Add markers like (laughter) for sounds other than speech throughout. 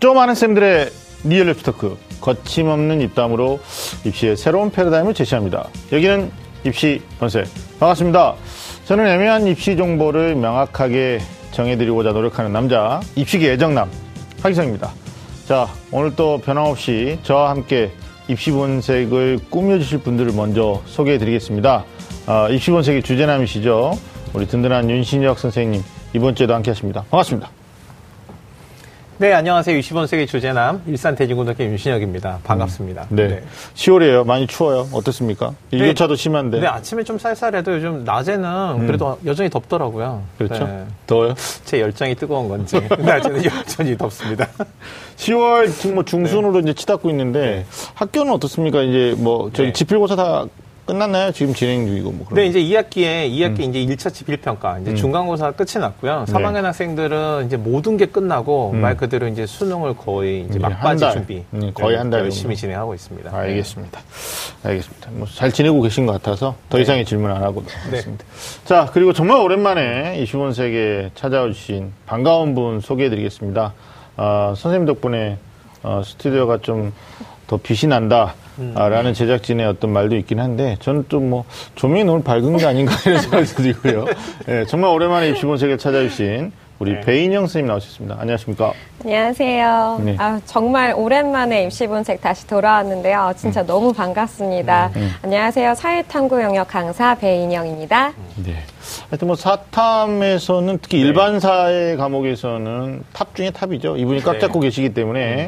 좀 안다는 쌤들의 real 입시 talk 거침없는 입담으로 입시의 새로운 패러다임을 제시합니다. 여기는 입시 본색 반갑습니다. 저는 애매한 입시 정보를 명확하게 정해드리고자 노력하는 남자 입시계 애정남 하기성입니다. 자 오늘 또 변함없이 저와 함께 입시 본색을 꾸며주실 분들을 먼저 소개해드리겠습니다. 어, 입시 본색의 주제남이시죠. 우리 든든한 윤신혁 선생님 이번 주에도 함께하십니다. 반갑습니다. 네, 안녕하세요. 20원세기 주제남 일산 대진고등학교 윤신혁입니다. 반갑습니다. 네. 네. 10월이에요. 많이 추워요. 어떻습니까? 일교차도 네. 심한데. 네, 아침에 좀 쌀쌀해도 요즘 낮에는 음. 그래도 여전히 덥더라고요. 그렇죠. 네. 더워요? 제 열정이 뜨거운 건지 (laughs) 낮에는 여전히 덥습니다. 10월 뭐 중순으로 네. 이제 치닫고 있는데 네. 학교는 어떻습니까? 이제 뭐 저희 네. 지필고사 다 끝났나요? 지금 진행 중이고 뭐. 네, 이제 2학기에 2학기 음. 이제 1차 지필평가 이제 음. 중간고사 끝이 났고요. 3학년 네. 학생들은 이제 모든 게 끝나고 음. 말 그대로 이제 수능을 거의 이제 막바지 준비 음, 거의 한 달 열심히 진행하고 있습니다. 알겠습니다. 네. 알겠습니다. 뭐 잘 지내고 계신 것 같아서 더 네. 이상의 질문 안 하고 넘어가겠습니다. 네. 자, 그리고 정말 오랜만에 이슈본 세계 찾아와 주신 반가운 분 소개해드리겠습니다. 어, 선생님 덕분에 어, 스튜디오가 좀 더 빛이 난다. 라는 제작진의 어떤 말도 있긴 한데 저는 좀뭐 조명이 너무 밝은 게 아닌가 이런 (laughs) 생각이 들고요. 네, 정말 오랜만에 입시본색을 찾아주신 우리 네. 배인영 선생님 나오셨습니다. 안녕하십니까? 안녕하세요. 네. 아, 정말 오랜만에 입시본색 다시 돌아왔는데요. 진짜 음. 너무 반갑습니다. 음. 음. 안녕하세요. 사회탐구 영역 강사 배인영입니다. 네. 하여튼 뭐 사탐에서는 특히 네. 일반 사회 과목에서는 탑 중에 탑이죠. 이분이 꽉 네. 잡고 계시기 때문에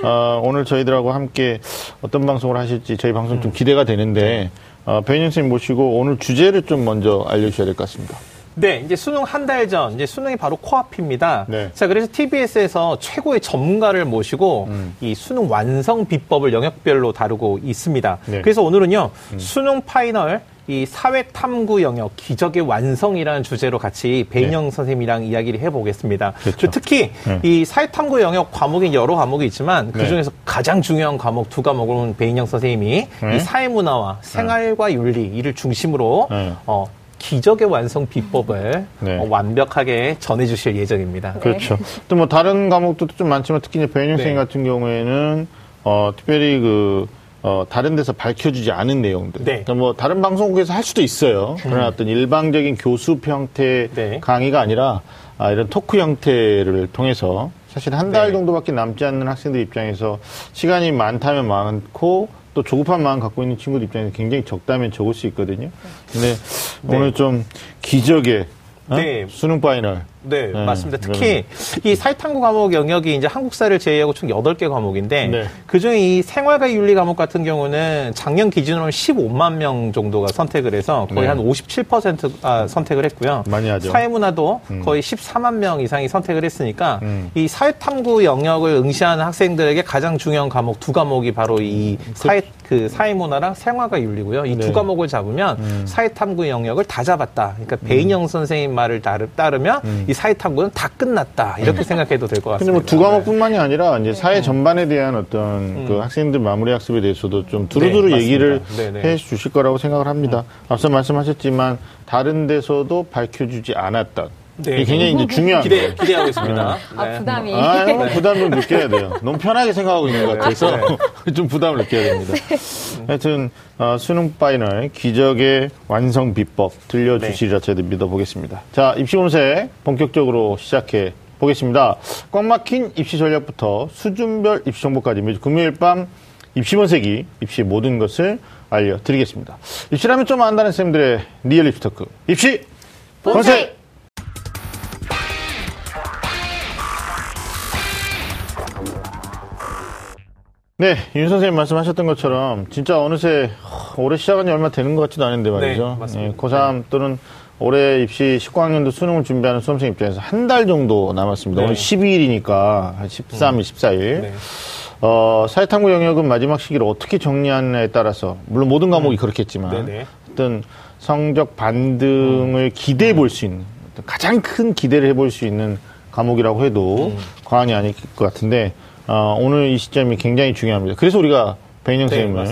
음. 어, 오늘 저희들하고 함께 어떤 방송을 하실지 저희 방송 좀 음. 기대가 되는데 네. 어, 배인영 선생님 모시고 오늘 주제를 좀 먼저 알려주셔야 될 것 같습니다. 네, 이제 수능 한 달 전, 이제 수능이 바로 코앞입니다. 네. 자, 그래서 TBS에서 최고의 전문가를 모시고 음. 이 수능 완성 비법을 영역별로 다루고 있습니다. 네. 그래서 오늘은요, 음. 수능 final 이 사회 탐구 영역 기적의 완성이라는 주제로 같이 배인영 네. 선생님이랑 이야기를 해보겠습니다. 그렇죠. 특히 네. 이 사회 탐구 영역 과목이 여러 과목이 있지만 그 중에서 네. 가장 중요한 과목 두 과목은 배인영 선생님이 이 사회 문화와 생활과 윤리 이를 중심으로 네. 어, 기적의 완성 비법을 네. 어, 완벽하게 전해주실 예정입니다. 그렇죠. 또 뭐 다른 과목도 좀 많지만 특히 이제 배인영 네. 선생님 같은 경우에는 어, 특별히 그 어, 다른 데서 밝혀주지 않은 내용들. 네. 그러니까 뭐 다른 방송국에서 할 수도 있어요. 그러나 음. 어떤 일방적인 교습 형태 네. 강의가 아니라 아, 이런 토크 형태를 통해서 사실 한달 네. 정도밖에 남지 않는 학생들 입장에서 시간이 많다면 많고 또 조급한 마음 갖고 있는 친구들 입장에서 굉장히 적다면 적을 수 있거든요. 근데 네. 오늘 좀 기적의 어? 네. 수능 final 네, 네, 맞습니다. 특히 이 사회탐구 과목 영역이 이제 한국사를 제외하고 총 8개 과목인데 네. 그중에 이 생활과 윤리 과목 같은 경우는 작년 기준으로 15만 명 정도가 선택을 해서 거의 네. 한57% 아, 선택을 했고요. 많이 하죠. 사회문화도 음. 거의 14만 명 이상이 선택을 했으니까 음. 이 사회탐구 영역을 응시하는 학생들에게 가장 중요한 과목 두 과목이 바로 이 음. 사회 그 사회문화랑 생활과 윤리고요. 이두 네. 과목을 잡으면 음. 사회탐구 영역을 다 잡았다. 그러니까 음. 배인영 선생님 말을 따르면 음. 이 사회 탐구는 다 끝났다 이렇게 음. 생각해도 될 것 같습니다. 근데 뭐 두 과목뿐만이 아니라 이제 사회 음. 전반에 대한 어떤 음. 그 학생들 마무리 학습에 대해서도 좀 두루두루 네, 얘기를 네, 네. 해 주실 거라고 생각을 합니다. 앞서 말씀하셨지만 다른 데서도 밝혀주지 않았다. 네. 굉장히 이제 중요한 기대, 거예요. 기대하고 있습니다. 네. 아, 네. 부담이. 아, 네. 부담 좀 느껴야 돼요. 너무 편하게 생각하고 있는 것 같아서 네. (laughs) 좀 부담을 느껴야 됩니다. 하여튼, 어, 수능 final 기적의 완성 비법 들려주시리라 네. 저희들 믿어보겠습니다. 자, 입시본색 본격적으로 시작해 보겠습니다. 꽉 막힌 입시 전략부터 수준별 입시 정보까지 매주 금요일 밤 입시 본색이 입시의 모든 것을 알려드리겠습니다. 입시라면 좀 안다는 쌤들의 real 입시 talk. 입시 본색! 네, 윤 선생님 말씀하셨던 것처럼 진짜 어느새 올해 시작한 지 얼마 되는 것 같지도 않은데 말이죠. 네, 맞습니다. 네, 고3 또는 올해 입시 19학년도 수능을 준비하는 수험생 입장에서 한 달 정도 남았습니다. 네. 오늘 12일이니까 13일, 음. 14일. 네. 어, 사회탐구 영역은 마지막 시기를 어떻게 정리하느냐에 따라서 물론 모든 과목이 음. 그렇겠지만 네네. 네. 어떤 성적 반등을 음. 기대해 볼 수 있는 가장 큰 기대를 해볼 수 있는 과목이라고 해도 음. 과언이 아닐 것 같은데 어, 오늘 이 시점이 굉장히 중요합니다. 그래서 우리가 배인영 네, 선생님을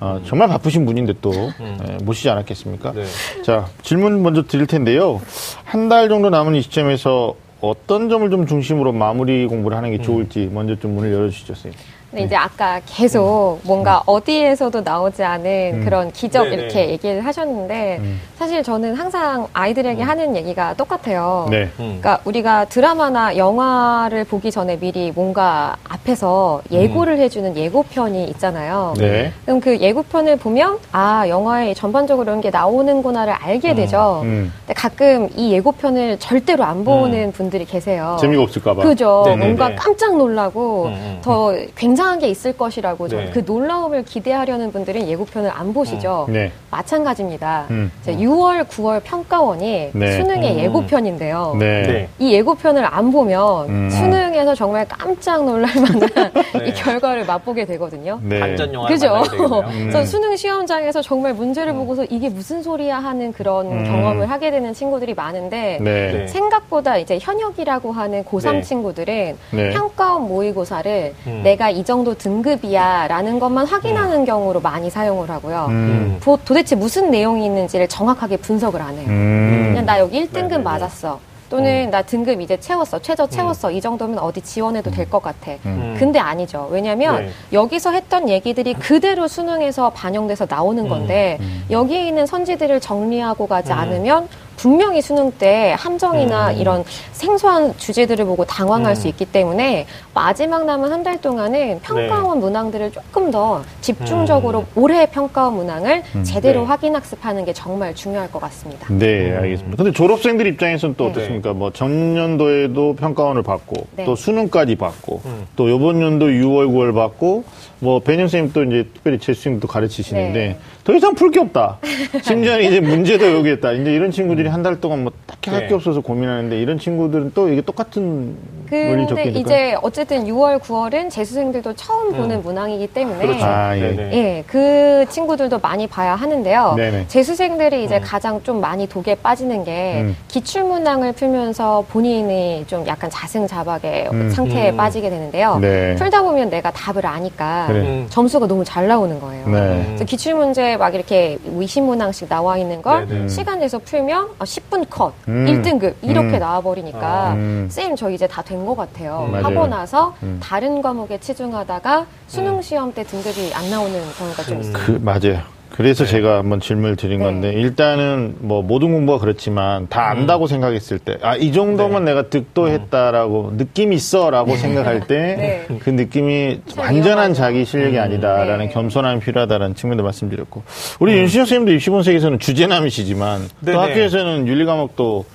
어, 정말 바쁘신 분인데 또 음. 예, 모시지 않았겠습니까? 네. 자 질문 먼저 드릴 텐데요. 한 달 정도 남은 이 시점에서 어떤 점을 좀 중심으로 마무리 공부를 하는 게 좋을지 먼저 좀 문을 열어주시죠, 선생님. 근데 이제 아까 계속 뭔가 어디에서도 나오지 않은 음. 그런 기적 네네. 이렇게 얘기를 하셨는데 음. 사실 저는 항상 아이들에게 음. 하는 얘기가 똑같아요. 네. 그러니까 우리가 드라마나 영화를 보기 전에 미리 뭔가 앞에서 예고를 음. 해주는 예고편이 있잖아요. 네. 그럼 그 예고편을 보면 아 영화에 전반적으로 이런 게 나오는구나를 알게 음. 되죠. 음. 근데 가끔 이 예고편을 절대로 안 보는 분들이 계세요. 재미가 없을까봐. 그죠. 네네네. 뭔가 깜짝 놀라고 더 굉장히 굉장한 게 있을 것이라고 네. 그 놀라움을 기대하려는 분들은 예고편을 안 보시죠. 음. 네. 마찬가지입니다. 음. 6월, 9월 평가원이 네. 수능의 음. 예고편인데요. 네. 네. 이 예고편을 안 보면 음. 수능에서 정말 깜짝 놀랄 만한 (laughs) 이 결과를 맛보게 되거든요. 반전 영화 그죠? 그래서 (laughs) 수능 시험장에서 정말 문제를 보고서 이게 무슨 소리야 하는 그런 경험을 하게 되는 친구들이 많은데 생각보다 이제 현역이라고 하는 고3 친구들은 평가원 모의고사를 내가 이 정도 등급이야라는 것만 확인하는 음. 경우로 많이 사용을 하고요. 음. 도, 대체 무슨 내용이 있는지를 정확하게 분석을 안 해요. 음. 그냥 나 여기 1등급 네네. 맞았어. 또는 음. 나 등급 이제 채웠어, 최저 음. 채웠어. 음. 이 정도면 어디 지원해도 될 것 같아. 음. 근데 아니죠. 왜냐하면 네. 여기서 했던 얘기들이 그대로 수능에서 반영돼서 나오는 건데 여기에 있는 선지들을 정리하고 가지 않으면 분명히 수능 때 함정이나 음. 이런 생소한 주제들을 보고 당황할 음. 수 있기 때문에 마지막 남은 한 달 동안은 평가원 네. 문항들을 조금 더 집중적으로 음. 올해 평가원 문항을 음. 제대로 네. 확인 학습하는 게 정말 중요할 것 같습니다. 네, 알겠습니다. 근데 졸업생들 입장에서는 또 네. 어떻습니까? 뭐 전년도에도 평가원을 받고 네. 또 수능까지 받고 음. 또 이번 연도 6월, 9월 받고 뭐 배년 선생님 또 이제 특별히 재수생도 가르치시는데 네. 더 이상 풀 게 없다. (laughs) 심지어는 이제 문제도 여기 있다. 이제 이런 친구들이 한 달 동안 뭐 딱히 할게 네. 없어서 고민하는데 이런 친구들은 또 이게 똑같은 근데 이제 어쨌든 6월, 9월은 재수생들도 처음 보는 음. 문항이기 때문에 그렇죠. 아, 예. 예. 그 친구들도 많이 봐야 하는데요. 네네. 재수생들이 이제 음. 가장 좀 많이 독에 빠지는 게 음. 기출 문항을 풀면서 본인이 좀 약간 자승자박의 음. 상태에 음. 빠지게 되는데요. 네. 풀다 보면 내가 답을 아니까 그래. 음. 점수가 너무 잘 나오는 거예요. 네. 그래서 기출 문제 막 이렇게 20문항씩 나와 있는 걸 네네. 시간 내서 풀면 10분 어, 컷, 1등급 이렇게 나와 버리니까 쌤저 이제 다 된. 된 것 같아요. 음, 하고 나서 음. 다른 과목에 치중하다가 수능 음. 시험 때 등급이 안 나오는 경우가 좀 있어요. 그, 맞아요. 그래서 네. 제가 한번 질문을 드린 네. 건데 일단은 뭐 모든 공부가 그렇지만 다 음. 안다고 음. 생각했을 때 아 이 정도면 네. 내가 득도했다라고 음. 느낌 있어라고 네. 생각할 때그 (laughs) 네. 느낌이 완전한 자기 실력이 음. 아니다라는 네. 겸손함이 필요하다라는 측면도 말씀드렸고 우리 음. 윤신혁 선생님도 입시본색에서는 주제남이시지만 또 학교에서는 윤리 과목도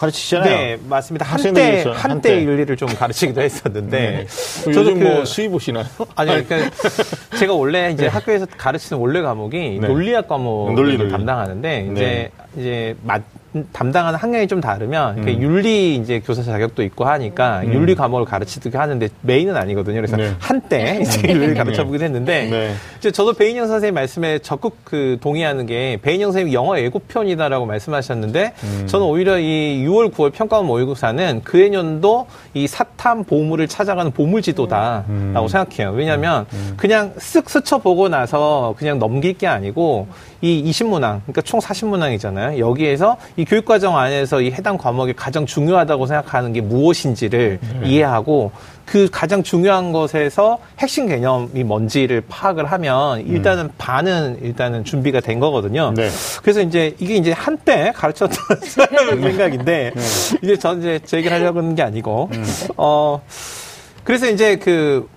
가르치시잖아요. 네, 맞습니다. 한때 한때 윤리를 좀 가르치기도 했었는데 네. 저도 그, 뭐 수입 보시나요? 아니, 그러니까 제가 원래 이제 네. 학교에서 가르치는 원래 과목이 네. 논리학 과목을 논리, 담당하는데 이제 네. 이제 맞 담당하는 학년이 좀 다르면 음. 윤리 이제 교사 자격도 있고 하니까 음. 윤리 과목을 가르치기도 하는데 메인은 아니거든요. 그래서 네. 한때 음. 이제 윤리를 가르쳐 보기도 했는데 네. 이제 저도 베인영 선생님 말씀에 적극 그 동의하는 게 베인영 선생님 영어 예고편이다라고 말씀하셨는데 음. 저는 오히려 이 6월 9월 평가원 모의고사는 그 해년도 이 사탐 보물을 찾아가는 보물지도다라고 음. 생각해요. 왜냐하면 음. 그냥 쓱 스쳐 보고 나서 그냥 넘길 게 아니고 이 20문항 그러니까 총 40문항이잖아요. 여기에서 이 교육과정 안에서 이 해당 과목이 가장 중요하다고 생각하는 게 무엇인지를 네. 이해하고 그 가장 중요한 것에서 핵심 개념이 뭔지를 파악을 하면 일단은 음. 반은 일단은 준비가 된 거거든요. 네. 그래서 이제 이게 이제 한때 가르쳤던 (laughs) 생각인데 네. 이제 저는 이제 제 얘기를 하려고 하는 게 아니고 음. 어 그래서 이제 그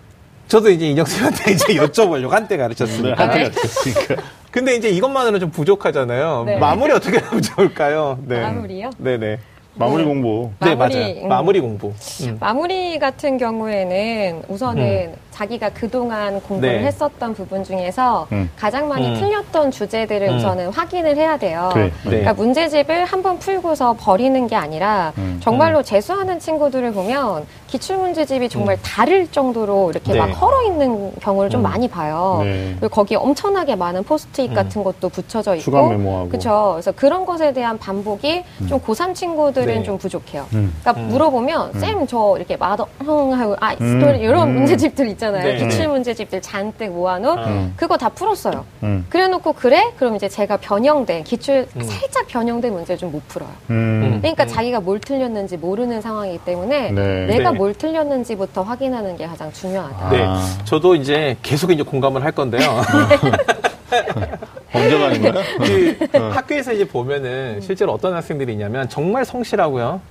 저도 이제 인혁쌤한테 (laughs) 이제 여쭤보려고 한때 가르쳤습니다. 네, 한때 가르쳤으니까. 근데 이제 이것만으로는 좀 부족하잖아요. 네. 마무리 어떻게 하면 좋을까요? 네. 마무리요? 네네. 마무리 공부. 네, 마무리, 맞아요. 음. 마무리 공부. 음. 마무리 같은 경우에는 우선은 음. 자기가 그동안 공부를 네. 했었던 부분 중에서 음. 가장 많이 음. 틀렸던 주제들을 음. 우선은 확인을 해야 돼요. 그래. 네. 그러니까 문제집을 한번 풀고서 버리는 게 아니라 음. 정말로 음. 재수하는 친구들을 보면 기출 문제집이 정말 음. 다를 정도로 이렇게 네. 막 헐어 있는 경우를 좀 많이 봐요. 네. 그리고 거기에 엄청나게 많은 포스트잇 같은 것도 붙여져 있고, 그렇죠. 그래서 그런 것에 대한 반복이 좀 고3 친구들은 네. 좀 부족해요. 그러니까 물어보면 쌤 저 이렇게 마더하고 아 스토리 이런 문제집들 있잖아요. 있잖아요. 네. 기출 문제집들 잔뜩 모아놓은 음. 그거 다 풀었어요. 음. 그래놓고 그래? 그럼 이제 제가 변형된 기출 음. 살짝 변형된 문제 좀 못 풀어요. 음. 그러니까 음. 자기가 뭘 틀렸는지 모르는 상황이기 때문에 네. 내가 네. 뭘 틀렸는지부터 확인하는 게 가장 중요하다. 네, 저도 이제 계속 이제 공감을 할 건데요. (laughs) 거야? 그 (laughs) 어. 학교에서 이제 보면은 실제로 어떤 학생들이 있냐면 정말 성실하고요.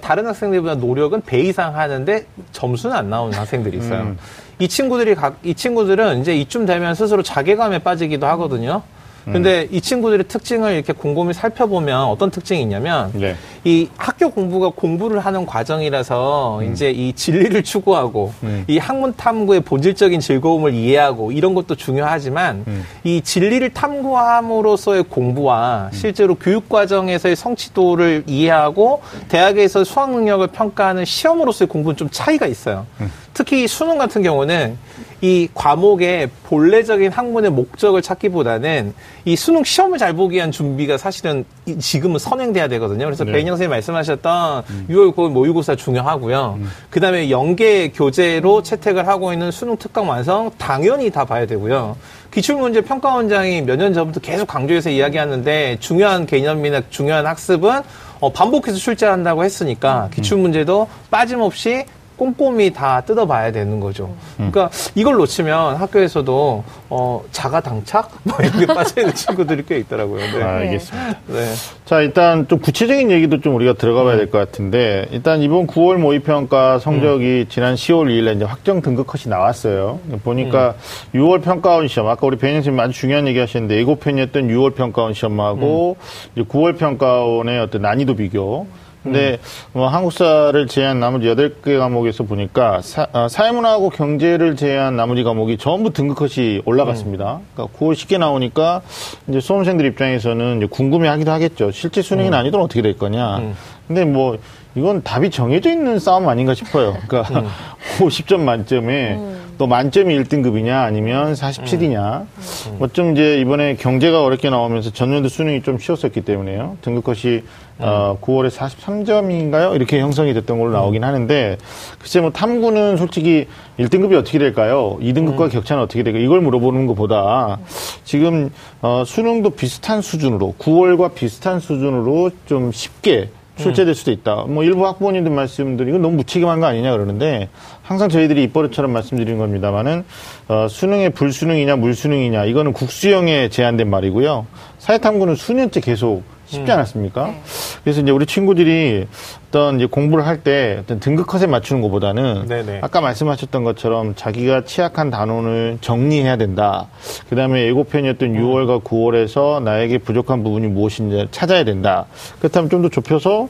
다른 학생들보다 노력은 배 이상 하는데 점수는 안 나오는 학생들이 있어요. 음. 이 친구들이 각, 이 친구들은 이제 이쯤 되면 스스로 자괴감에 빠지기도 하거든요. 근데 음. 이 친구들의 특징을 이렇게 곰곰이 살펴보면 어떤 특징이 있냐면 네. 이 학교 공부가 공부를 하는 과정이라서 음. 이제 이 진리를 추구하고 음. 이 학문 탐구의 본질적인 즐거움을 이해하고 이런 것도 중요하지만 음. 이 진리를 탐구함으로써의 공부와 음. 실제로 교육 과정에서의 성취도를 이해하고 대학에서 수학 능력을 평가하는 시험으로서의 공부는 좀 차이가 있어요. 음. 특히 수능 같은 경우는 이 과목의 본래적인 학문의 목적을 찾기보다는 이 수능 시험을 잘 보기 위한 준비가 사실은 지금은 선행돼야 되거든요. 그래서 네. 배인영 선생님 말씀하셨던 음. 6월 모의고사 중요하고요. 음. 그 다음에 연계 교재로 채택을 하고 있는 수능 특강 완성 당연히 다 봐야 되고요. 기출문제 평가원장이 몇 년 전부터 계속 강조해서 이야기하는데 중요한 개념이나 중요한 학습은 어, 반복해서 출제한다고 했으니까 음. 기출문제도 빠짐없이 꼼꼼히 다 뜯어봐야 되는 거죠. 음. 그러니까 이걸 놓치면 학교에서도 어, 자가 당착 (laughs) 뭐 이런 게 빠져 있는 친구들이 꽤 있더라고요. 네. 아, 알겠습니다. 네. 자 일단 좀 구체적인 얘기도 좀 우리가 들어가봐야 될 것 같은데 일단 이번 9월 모의평가 성적이 음. 지난 10월 2일에 이제 확정 등급 컷이 나왔어요. 보니까 음. 6월 평가원 시험 아까 우리 배현 선생님 아주 중요한 얘기 하셨는데 예고편이었던 6월 평가원 시험하고 음. 이제 9월 평가원의 어떤 난이도 비교 근데 뭐 한국사를 제한 나머지 여덟 개 과목에서 보니까 사, 어, 사회문화하고 경제를 제한 나머지 과목이 전부 등급컷이 올라갔습니다. 음. 그러니까 9월 쉽게 나오니까 이제 수험생들 입장에서는 이제 궁금해하기도 하겠죠. 실제 수능이 음. 난이도는 어떻게 될 거냐. 음. 근데 뭐 이건 답이 정해져 있는 싸움 아닌가 싶어요. 그러니까 음. (laughs) 50점 만점에 음. 또 만점이 1등급이냐 아니면 47이냐. 음. 뭐좀 이제 이번에 경제가 어렵게 나오면서 전년도 수능이 좀 쉬웠었기 때문에요. 등급컷이 어, 9월에 43점인가요? 이렇게 형성이 됐던 걸로 나오긴 하는데, 글쎄 뭐 탐구는 솔직히 1등급이 어떻게 될까요? 2등급과 음. 격차는 어떻게 될까요? 이걸 물어보는 것보다 지금 어, 수능도 비슷한 수준으로, 9월과 비슷한 수준으로 좀 쉽게 출제될 수도 있다. 뭐 일부 학부모님들 말씀드리고 너무 무책임한 거 아니냐 그러는데 항상 저희들이 입버릇처럼 말씀드린 겁니다만은 어, 수능의 불수능이냐 물수능이냐 이거는 국수형에 제한된 말이고요. 사회탐구는 수년째 계속 쉽지 음. 않았습니까? 네. 그래서 이제 우리 친구들이 어떤 이제 공부를 할 때 어떤 등급 컷에 맞추는 것보다는 네네. 아까 말씀하셨던 것처럼 자기가 취약한 단원을 정리해야 된다. 그 다음에 예고편이었던 음. 6월과 9월에서 나에게 부족한 부분이 무엇인지 찾아야 된다. 그렇다면 좀 더 좁혀서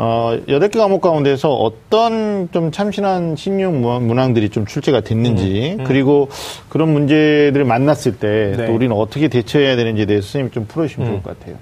어, 여덟 개 과목 가운데서 어떤 좀 참신한 신용 문항들이 좀 출제가 됐는지, 음, 음. 그리고 그런 문제들을 만났을 때또 네. 우리는 어떻게 대처해야 되는지에 대해서 선생님이 좀 풀어주시면 음. 좋을 것 같아요.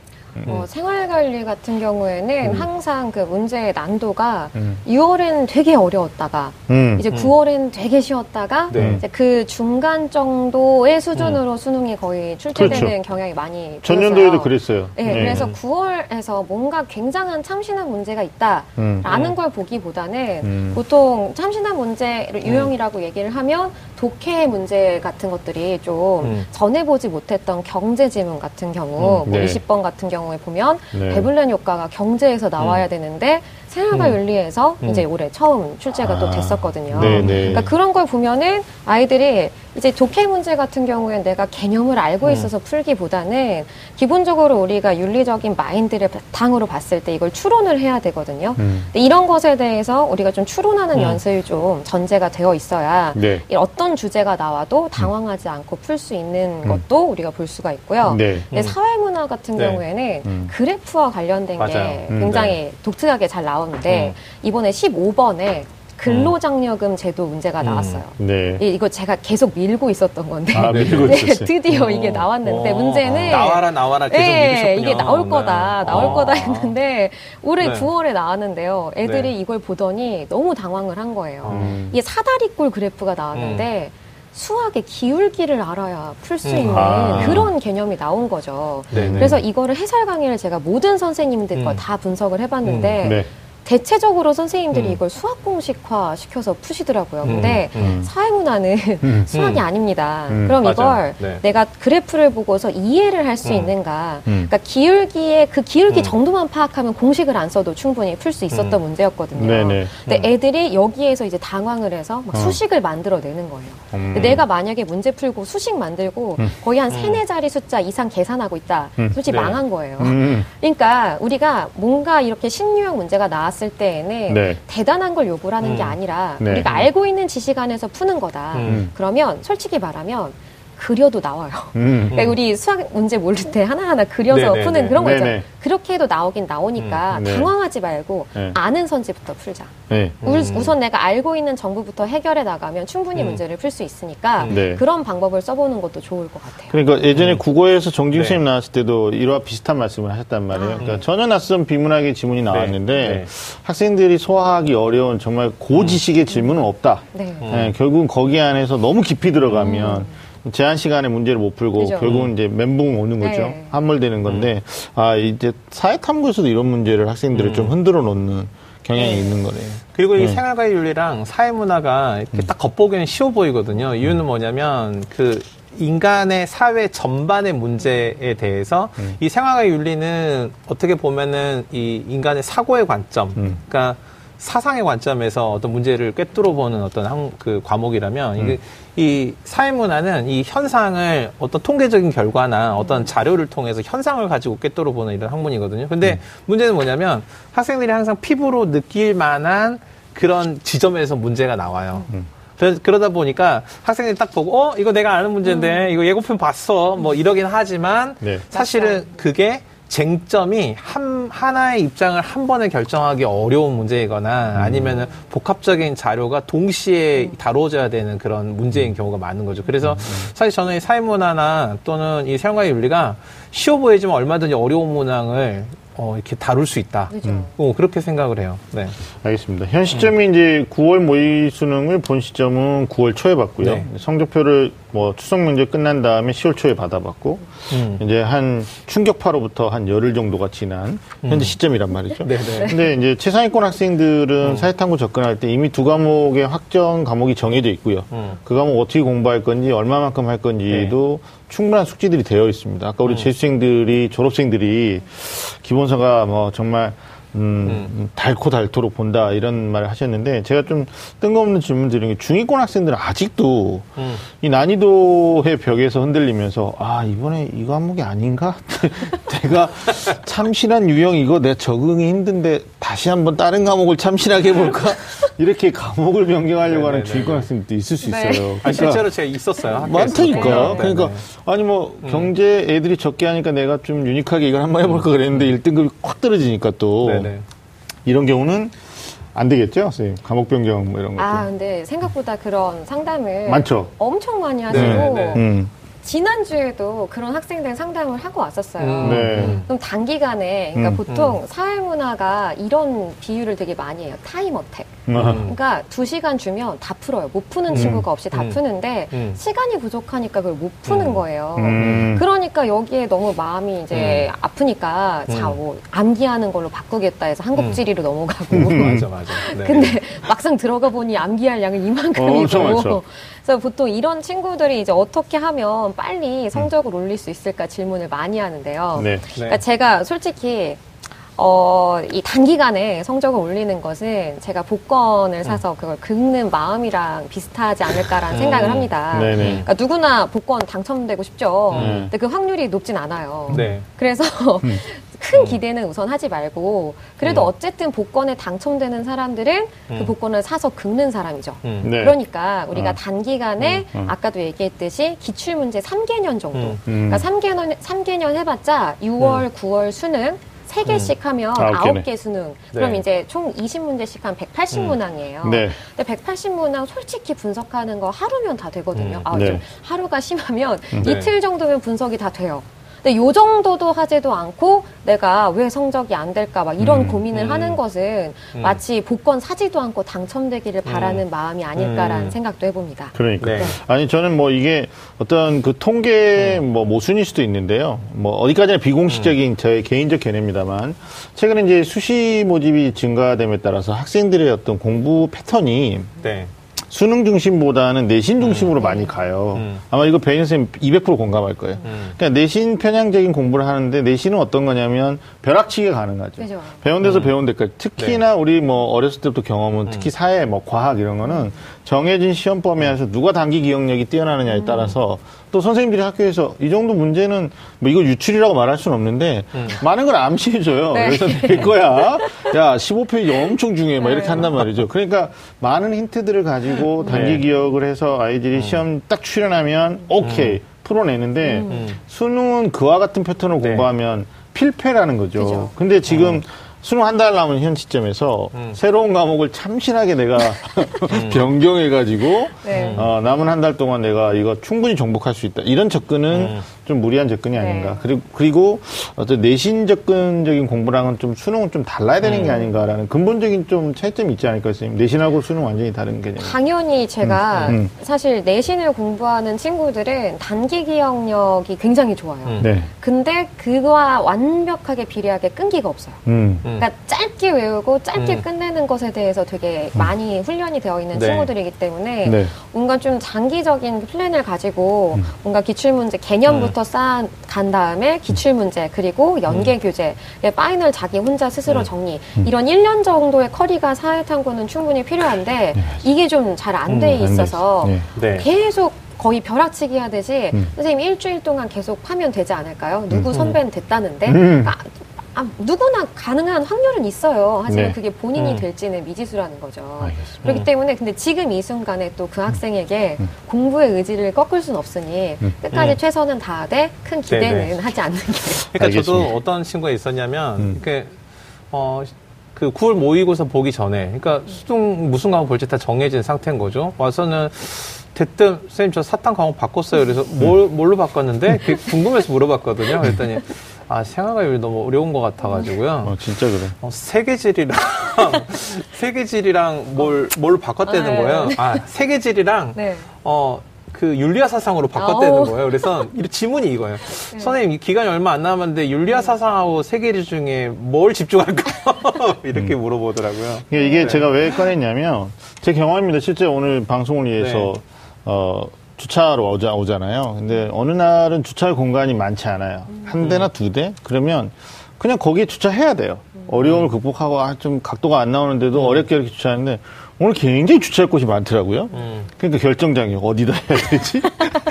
뭐 음. 생활관리 같은 경우에는 음. 항상 그 문제의 난도가 음. 6월엔 되게 어려웠다가 음. 이제 9월엔 음. 되게 쉬웠다가 네. 이제 그 중간 정도의 수준으로 음. 수능이 거의 출제되는 그렇죠. 경향이 많이 전년도에도 그랬어요. 네, 네. 그래서 9월에서 뭔가 굉장한 참신한 문제가 있다라는 걸 보기보다는 보통 참신한 문제를 유형이라고 얘기를 하면 독해 문제 같은 것들이 좀 전해보지 못했던 경제 지문 같은 경우 뭐 네. 20번 같은 경우 경우에 보면 네. 배블렌 효과가 경제에서 나와야 음. 되는데 생활과 음. 윤리에서 음. 이제 올해 처음 출제가 아. 또 됐었거든요. 네네. 네. 그러니까 그런 걸 보면은 아이들이 이제 독해 문제 같은 경우에는 내가 개념을 알고 음. 있어서 음. 풀기보다는 기본적으로 우리가 윤리적인 마인드를 바탕으로 봤을 때 이걸 추론을 해야 되거든요. 음. 근데 이런 것에 대해서 우리가 좀 추론하는 음. 연습이 좀 전제가 되어 있어야 네. 어떤 주제가 나와도 당황하지 않고 풀 수 있는 음. 것도 우리가 볼 수가 있고요. 네. 사회문화 같은 네. 경우에는 그래프와 관련된 맞아요. 게 굉장히 네. 독특하게 잘 나오는데 이번에 15번에 근로장려금 제도 문제가 음. 나왔어요. 네. 이거 제가 계속 밀고 있었던 건데 아, 밀고 네, 드디어 어. 이게 나왔는데 어. 문제는 나와라 나와라 계속 네, 밀으셨군요. 이게 나올 네. 거다 나올 어. 거다 했는데 올해 네. 9월에 나왔는데요. 애들이 네. 이걸 보더니 너무 당황을 한 거예요. 음. 이게 사다리꼴 그래프가 나왔는데 음. 수학의 기울기를 알아야 풀수 음. 있는 아. 그런 개념이 나온 거죠. 네네. 그래서 이거를 해설 강의를 제가 모든 선생님들 음. 걸다 분석을 해봤는데 음. 네. 대체적으로 선생님들이 음. 이걸 수학 공식화 시켜서 푸시더라고요. 음. 근데 음. 사회문화는 음. (laughs) 수학이 아닙니다. 그럼 맞아. 이걸 네. 내가 그래프를 보고서 이해를 할 수 있는가? 그러니까 기울기의 그 기울기 정도만 파악하면 공식을 안 써도 충분히 풀 수 있었던 문제였거든요. 네네. 근데 애들이 여기에서 이제 당황을 해서 막 어. 수식을 만들어내는 거예요. 내가 만약에 문제 풀고 수식 만들고 거의 한 세네 자리 숫자 이상 계산하고 있다. 솔직히 네. 망한 거예요. 그러니까 우리가 뭔가 이렇게 신유형 문제가 나왔 봤을 때에는 네. 대단한 걸 요구를 하는 음. 게 아니라 네. 우리가 알고 있는 지식 안에서 푸는 거다. 음. 그러면 솔직히 말하면 그려도 나와요. 음. (laughs) 그러니까 우리 수학 문제 모를 때 하나하나 그려서 네네네. 푸는 그런 거 있잖아요. 그렇게 해도 나오긴 나오니까 음. 네. 당황하지 말고 네. 아는 선지부터 풀자. 네. 우, 음. 선 내가 알고 있는 정보부터 해결해 나가면 충분히 음. 문제를 풀 수 있으니까 음. 네. 그런 방법을 써보는 것도 좋을 것 같아요. 그러니까 예전에 음. 국어에서 정진 선생님 네. 나왔을 때도 이와 비슷한 말씀을 하셨단 말이에요. 아. 그러니까 전혀 낯선 비문학의 지문이 네. 나왔는데 학생들이 소화하기 어려운 정말 고지식의 질문은 없다. 결국은 거기 안에서 너무 깊이 들어가면 제한 시간에 문제를 못 풀고 그죠. 결국은 이제 멘붕 오는 거죠. 네. 함몰되는 건데 음. 아 이제 사회 탐구에서도 이런 문제를 학생들을 음. 좀 흔들어 놓는 경향이 네. 있는 거네요. 그리고 네. 이 생활과의 윤리랑 사회문화가 이렇게 음. 딱 겉보기에는 쉬워 보이거든요. 이유는 음. 뭐냐면 그 인간의 사회 전반의 문제에 대해서 음. 이 생활과의 윤리는 어떻게 보면은 이 인간의 사고의 관점, 음. 그러니까 사상의 관점에서 어떤 문제를 꿰뚫어 보는 어떤 한, 그 과목이라면 음. 이 사회 문화는 이 현상을 어떤 통계적인 결과나 어떤 자료를 통해서 현상을 가지고 꿰뚫어 보는 이런 학문이거든요. 근데 음. 문제는 뭐냐면 학생들이 항상 피부로 느낄 만한 그런 지점에서 문제가 나와요. 음. 그러다 보니까 학생들이 딱 보고 어 이거 내가 아는 문제인데 음. 이거 예고편 봤어 뭐 이러긴 하지만 네. 사실은 그게 쟁점이 한, 하나의 입장을 한 번에 결정하기 어려운 문제이거나 음. 아니면은 복합적인 자료가 동시에 다뤄져야 되는 그런 문제인 경우가 많은 거죠. 그래서 음. 사실 저는 이 사회문화나 또는 이 생활의 윤리가 쉬워 보이지만 얼마든지 어려운 문항을 어, 이렇게 다룰 수 있다. 음. 어, 그렇게 생각을 해요. 네. 알겠습니다. 현 시점이 음. 이제 9월 모의 수능을 본 시점은 9월 초에 봤고요. 네. 성적표를 뭐 추석 명절 끝난 다음에 10월 초에 받아봤고 음. 이제 한 충격파로부터 한 열흘 정도가 지난 현재 음. 시점이란 말이죠. 네네. 네. 근데 이제 최상위권 학생들은 음. 사회탐구 접근할 때 이미 두 과목의 확정 과목이 정해져 있고요. 음. 그 과목 어떻게 공부할 건지 얼마만큼 할 건지도 네. 충분한 숙지들이 되어 있습니다. 아까 우리 음. 재수생들이 졸업생들이 기본서가 뭐 정말 음, 음. 닳고 닳도록 본다 이런 말을 하셨는데 제가 좀 뜬금없는 질문 드리는 게 중위권 학생들은 아직도 음. 이 난이도의 벽에서 흔들리면서 아 이번에 이거 과목이 아닌가? (laughs) 내가 참신한 유형 이거 내 적응이 힘든데 다시 한번 다른 과목을 참신하게 해볼까? (laughs) 이렇게 과목을 변경하려고 하는 중위권 학생들도 있을 수 네. 있어요. 그러니까 실제로 제가 있었어요. 많다니까. 그러니까 아니 뭐 음. 경제 애들이 적게 하니까 내가 좀 유니크하게 이걸 한번 해볼까 그랬는데 1등급이 확 떨어지니까 또 네네. 네. 이런 경우는 안 되겠죠, 선생님? 감옥 변경 뭐 이런 것. 아, 근데 생각보다 그런 상담을 많죠. 엄청 많이 하시고 네, 네. 음. 지난주에도 그런 학생들 상담을 하고 왔었어요. 음. 네. 그럼 단기간에, 그러니까 음. 보통 음. 사회문화가 이런 비유를 되게 많이 해요. 타임 어택. 음. 그러니까 두 시간 주면 다 풀어요. 못 푸는 음. 친구가 없이 다 음. 푸는데 시간이 부족하니까 그걸 못 푸는 거예요. 그러니까 여기에 너무 마음이 이제 아프니까 자, 뭐 암기하는 걸로 바꾸겠다 해서 한국지리로 넘어가고. 맞아, 맞아. 네. (laughs) 근데 막상 들어가 보니 암기할 양은 이만큼이고. 어, (laughs) 그래서 보통 이런 친구들이 이제 어떻게 하면 빨리 성적을 음. 올릴 수 있을까 질문을 많이 하는데요. 네. 그러니까 제가 솔직히 어, 이 단기간에 성적을 올리는 것은 제가 복권을 사서 음. 그걸 긁는 마음이랑 비슷하지 않을까라는 음. 생각을 합니다. 네네. 그러니까 누구나 복권 당첨되고 싶죠. 음. 근데 그 확률이 높진 않아요. 네. 그래서 음. (laughs) 큰 음. 기대는 우선 하지 말고 그래도 음. 어쨌든 복권에 당첨되는 사람들은 그 음. 복권을 사서 긁는 사람이죠. 음. 네. 그러니까 우리가 어. 단기간에 음. 아까도 얘기했듯이 기출 문제 3개년 정도. 그러니까 3개년 3개년 해봤자 6월, 9월 수능 3개씩 하면 9개 수능. 네. 그럼 이제 총 20문제씩 한 180문항이에요. 음. 네. 근데 180문항 솔직히 분석하는 거 하루면 다 되거든요. 음. 아, 네. 좀 하루가 심하면 네. 이틀 정도면 분석이 다 돼요. 근데 요 정도도 하지도 않고 내가 왜 성적이 안 될까 막 이런 음, 고민을 음, 하는 것은 음. 마치 복권 사지도 않고 당첨되기를 음. 바라는 마음이 아닐까라는 음. 생각도 해봅니다. 그러니까 네. 아니 저는 뭐 이게 어떤 그 통계 뭐 모순일 수도 있는데요. 뭐 어디까지나 비공식적인 저의 개인적 견해입니다만 최근에 이제 수시 모집이 증가됨에 따라서 학생들의 어떤 공부 패턴이 네. 수능 중심보다는 내신 중심으로 음. 많이 가요. 음. 아마 이거 배인 선생님 200% 공감할 거예요. 음. 그러니까 내신 편향적인 공부를 하는데 내신은 어떤 거냐면 벼락치기가 가능하죠. 그죠. 배운 데서 음. 배운 데까지. 특히나 네. 우리 뭐 어렸을 때부터 경험은 특히 음. 사회, 뭐 과학 이런 거는 정해진 시험 범위에서 누가 단기 기억력이 뛰어나느냐에 따라서 또 선생님들이 학교에서 이 정도 문제는 뭐 이거 유출이라고 말할 수는 없는데 음. 많은 걸 암시해줘요. 네. 그래서 (laughs) 될 거야. 야 15페이지 엄청 중요해. 막 이렇게 네. 한단 말이죠. 그러니까 많은 힌트들을 가지고 단기 네. 기억을 해서 아이들이 음. 시험 딱 출연하면 오케이 음. 풀어내는데 음. 수능은 그와 같은 패턴을 네. 공부하면 필패라는 거죠. 그죠. 근데 지금 어. 수능 한 달 남은 현 시점에서 음. 새로운 과목을 참신하게 내가 (laughs) 음. 변경해가지고 네. 어, 남은 한 달 동안 내가 이거 충분히 정복할 수 있다. 이런 접근은 음. 좀 무리한 접근이 아닌가. 네. 그리고, 그리고 어떤 내신 접근적인 공부랑은 좀 수능은 좀 달라야 되는 음. 게 아닌가라는 근본적인 좀 차이점이 있지 않을까 선생님. 내신하고 수능 완전히 다른 개념. 당연히 제가 음. 음. 사실 내신을 공부하는 친구들은 단기 기억력이 굉장히 좋아요. 음. 네. 근데 그와 완벽하게 비례하게 끈기가 없어요. 음. 음. 그러니까 짧게 외우고 짧게 끝내는 것에 대해서 되게 많이 훈련이 되어 있는 네. 친구들이기 때문에 네. 뭔가 좀 장기적인 플랜을 가지고 뭔가 기출문제 개념부터 부터 쌓아 간 다음에 기출 문제 그리고 연계 음. 교재 final 자기 혼자 스스로 네. 정리 음. 이런 1년 정도의 커리가 사회 탐구는 충분히 필요한데 네. 이게 좀 잘 안돼 음, 있어서 네. 계속 거의 벼락치기 하듯이 음. 선생님 일주일 동안 계속 하면 되지 않을까요? 누구 선배는 됐다는데 음. 그러니까 아, 누구나 가능한 확률은 있어요. 하지만 네. 그게 본인이 음. 될지는 미지수라는 거죠. 알겠습니다. 그렇기 때문에 근데 지금 이 순간에 또 그 학생에게 음. 공부의 의지를 꺾을 수는 없으니 음. 끝까지 음. 최선은 다하되 큰 기대는 네네. 하지 않는 게. 그러니까 알겠습니다. 저도 어떤 친구가 있었냐면 음. 이렇게 어. 그 9월 모의고사 보기 전에, 그러니까 수능 무슨 과목 볼지 다 정해진 상태인 거죠. 와서는 대뜸 선생님 저 사탕 과목 바꿨어요. 그래서 뭘 뭘로 바꿨는데 궁금해서 물어봤거든요. 그랬더니 아, 생활과율이 너무 어려운 것 같아가지고요. 어, 진짜 그래. 어, 세계질이랑, (laughs) 세계질이랑 뭘, 뭘 바꿨다는 아, 네. 거예요. 아, 세계질이랑, 네. 어, 그 윤리화 사상으로 바꿨다는 거예요. 그래서 (laughs) 이 지문이 이거예요. 네. 선생님 기간이 얼마 안 남았는데 윤리화 사상하고 세계질 중에 뭘 집중할까? (laughs) 이렇게 음. 물어보더라고요. 이게 네. 제가 왜 꺼냈냐면 제 경험입니다. 실제 오늘 방송을 위해서 네. 어 주차로 오자, 오잖아요. 근데 어느 날은 주차할 공간이 많지 않아요. 한 대나 두 대? 그러면 그냥 거기에 주차해야 돼요. 어려움을 극복하고 아, 좀 각도가 안 나오는데도 음. 어렵게 이렇게 주차하는데 오늘 굉장히 주차할 곳이 많더라고요. 음. 그러니까 결정장애 어디다 해야 되지?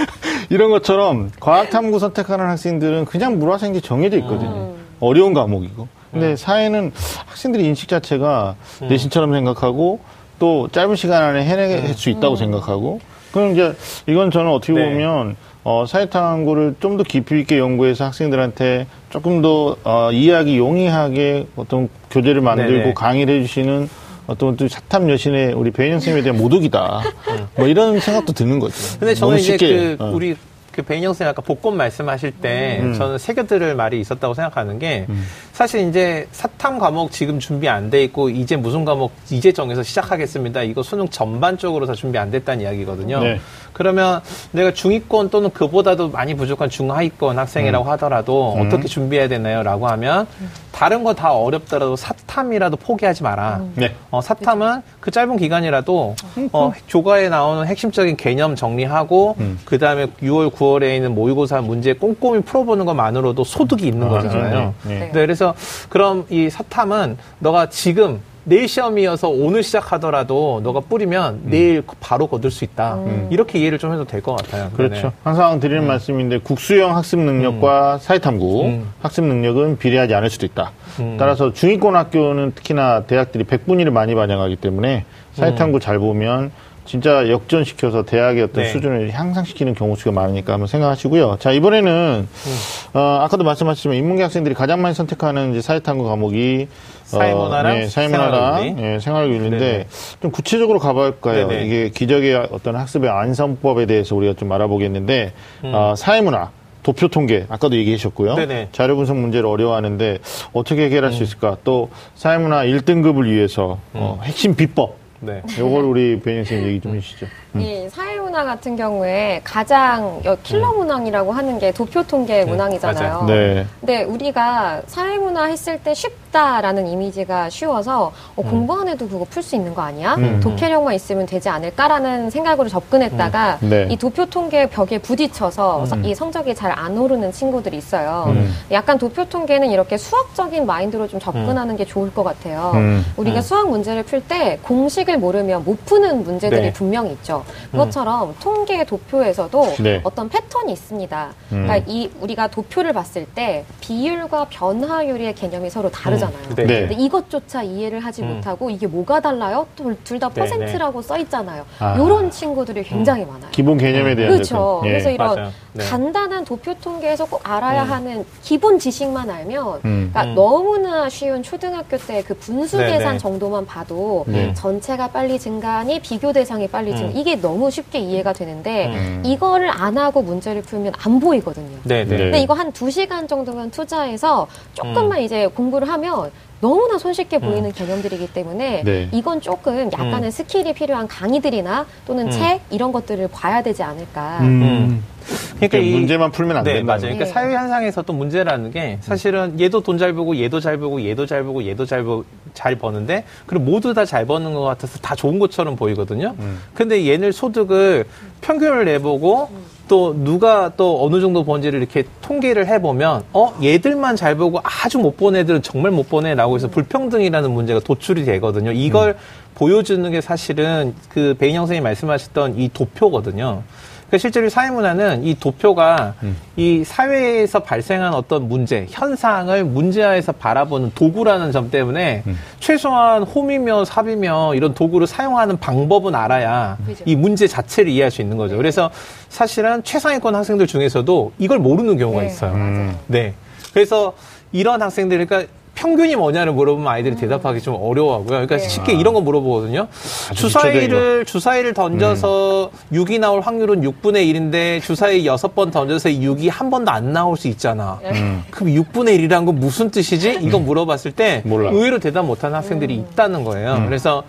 (laughs) 이런 것처럼 과학탐구 선택하는 학생들은 그냥 물화생지 정해져 있거든요. 음. 어려운 과목이고. 근데 음. 사회는 학생들이 인식 자체가 음. 내신처럼 생각하고 또 짧은 시간 안에 해낼 수 있다고 생각하고 그럼 이제 이건 저는 어떻게 네. 보면 어, 사회탐구를 좀 더 깊이 있게 연구해서 학생들한테 조금 더 어, 이해하기 용이하게 어떤 교재를 만들고 네네. 강의를 해주시는 어떤 또 사탐 여신의 우리 배인영 선생님에 대한 모독이다. (laughs) 뭐 이런 생각도 드는 거죠. 근데 저는 이제 그 어. 우리 그 배인영 선생 아까 복권 말씀하실 때 음. 저는 새겨들을 말이 있었다고 생각하는 게 음. 사실 이제 사탐 과목 지금 준비 안 돼 있고 이제 무슨 과목 이제 정해서 시작하겠습니다. 이거 수능 전반적으로 다 준비 안 됐다는 이야기거든요. 네. 그러면 내가 중위권 또는 그보다도 많이 부족한 중하위권 학생이라고 음. 하더라도 음. 어떻게 준비해야 되나요? 라고 하면 다른 거 다 어렵더라도 사탐이라도 포기하지 마라. 음. 네. 어, 사탐은 그 짧은 기간이라도 어, 조가에 나오는 핵심적인 개념 정리하고 음. 그 다음에 6월, 9월에 있는 모의고사 문제 꼼꼼히 풀어보는 것만으로도 소득이 있는 아, 거잖아요. 네, 네. 네. 그래서 그럼 이 사탐은 너가 지금 내일 시험이어서 오늘 시작하더라도 너가 뿌리면 음. 내일 바로 거둘 수 있다. 음. 이렇게 이해를 좀 해도 될 것 같아요. 그렇죠. 네. 항상 드리는 음. 말씀인데 국수형 학습 능력과 음. 사회탐구 음. 학습 능력은 비례하지 않을 수도 있다. 음. 따라서 중위권 학교는 특히나 대학들이 백분위를 많이 반영하기 때문에 사회탐구 잘 보면 진짜 역전시켜서 대학의 어떤 네. 수준을 향상시키는 경우 수가 많으니까 한번 생각하시고요. 자, 이번에는, 음. 어, 아까도 말씀하셨지만 인문계 학생들이 가장 많이 선택하는 이제 사회탐구 과목이 사회문화랑 어, 네, 사회문화랑. 네, 생활윤리인데 네네. 좀 구체적으로 가볼까요? 네네. 이게 기적의 어떤 학습의 안성법에 대해서 우리가 좀 알아보겠는데 음. 어, 사회문화 도표 통계 아까도 얘기하셨고요. 네네. 자료 분석 문제를 어려워하는데 어떻게 해결할 음. 수 있을까? 또 사회문화 1등급을 위해서 음. 어, 핵심 비법. 네. 요걸 우리 배현 선생님 얘기 좀 해주시죠. 음. 이 사회 문화 같은 경우에 가장 킬러 음. 문항이라고 하는 게 도표 통계 음. 문항이잖아요. 네. 근데 우리가 사회 문화 했을 때 쉽다라는 이미지가 쉬워서 어, 음. 공부 안 해도 그거 풀 수 있는 거 아니야? 음. 독해력만 있으면 되지 않을까라는 생각으로 접근했다가 음. 네. 이 도표 통계 벽에 부딪혀서 이 성적이 잘 안 오르는 친구들이 있어요. 약간 도표 통계는 이렇게 수학적인 마인드로 좀 접근하는 게 좋을 것 같아요. 우리가 수학 문제를 풀 때 공식을 모르면 못 푸는 문제들이 네. 분명히 있죠. 그것처럼 음. 통계 도표에서도 네. 어떤 패턴이 있습니다. 음. 그러니까 이 우리가 도표를 봤을 때 비율과 변화율의 개념이 서로 다르잖아요. 음. 네. 근데 이것조차 이해를 하지 음. 못하고 이게 뭐가 달라요? 둘다 네, 퍼센트라고 써 있잖아요. 아. 이런 친구들이 굉장히 음. 많아요. 기본 개념에 대한 그렇죠. 예. 그래서 이런 네. 간단한 도표 통계에서 꼭 알아야 음. 하는 기본 지식만 알면 그러니까 너무나 쉬운 초등학교 때 그 분수 계산 정도만 봐도 전체가 빨리 증가하니 비교 대상이 빨리 증가. 이게 너무 쉽게 이해 가 되는데 음. 이거를 안 하고 문제를 풀면 안 보이거든요. 네, 네. 근데 이거 한 두 시간 정도만 투자해서 조금만 음. 이제 공부를 하면 너무나 손쉽게 보이는 음. 개념들이기 때문에 네. 이건 조금 약간의 음. 스킬이 필요한 강의들이나 또는 음. 책 이런 것들을 봐야 되지 않을까. 음. 그러니까 이, 문제만 풀면 안 네, 된다. 맞아요. 그러니까 네. 사회 현상에서 또 문제라는 게 사실은 얘도 돈 잘 벌고 얘도 잘 벌고 얘도 잘 벌고 얘도 잘, 버, 잘 버는데 그리고 모두 다 잘 버는 것 같아서 다 좋은 것처럼 보이거든요. 음. 근데 얘는 소득을 평균을 내보고 또 누가 또 어느 정도 번지를 이렇게 통계를 해보면 어 얘들만 잘 보고 아주 못 본 애들은 정말 못 보네라고 해서 불평등이라는 문제가 도출이 되거든요. 이걸 음. 보여주는 게 사실은 그 배인영 선생님이 말씀하셨던 이 도표거든요. 그러니까 실제로 사회문화는 이 도표가 음. 이 사회에서 발생한 어떤 문제, 현상을 문제화해서 바라보는 도구라는 점 때문에 음. 최소한 홈이며 삽이며 이런 도구를 사용하는 방법은 알아야 그죠. 이 문제 자체를 이해할 수 있는 거죠. 네. 그래서 사실은 최상위권 학생들 중에서도 이걸 모르는 경우가 네, 있어요. 음. 네. 그래서 이런 학생들, 그러니까 평균이 뭐냐를 물어보면 아이들이 음. 대답하기 좀 어려워하고요. 그러니까 네. 쉽게 이런 거 물어보거든요. 주사위를 주사위를 던져서 음. 6이 나올 확률은 6분의 1인데 주사위 6번 던져서 6이 한 번도 안 나올 수 있잖아. 음. 그럼 6분의 1이란 건 무슨 뜻이지? 이거 음. 물어봤을 때 몰라. 의외로 대답 못하는 학생들이 음. 있다는 거예요. 음. 그래서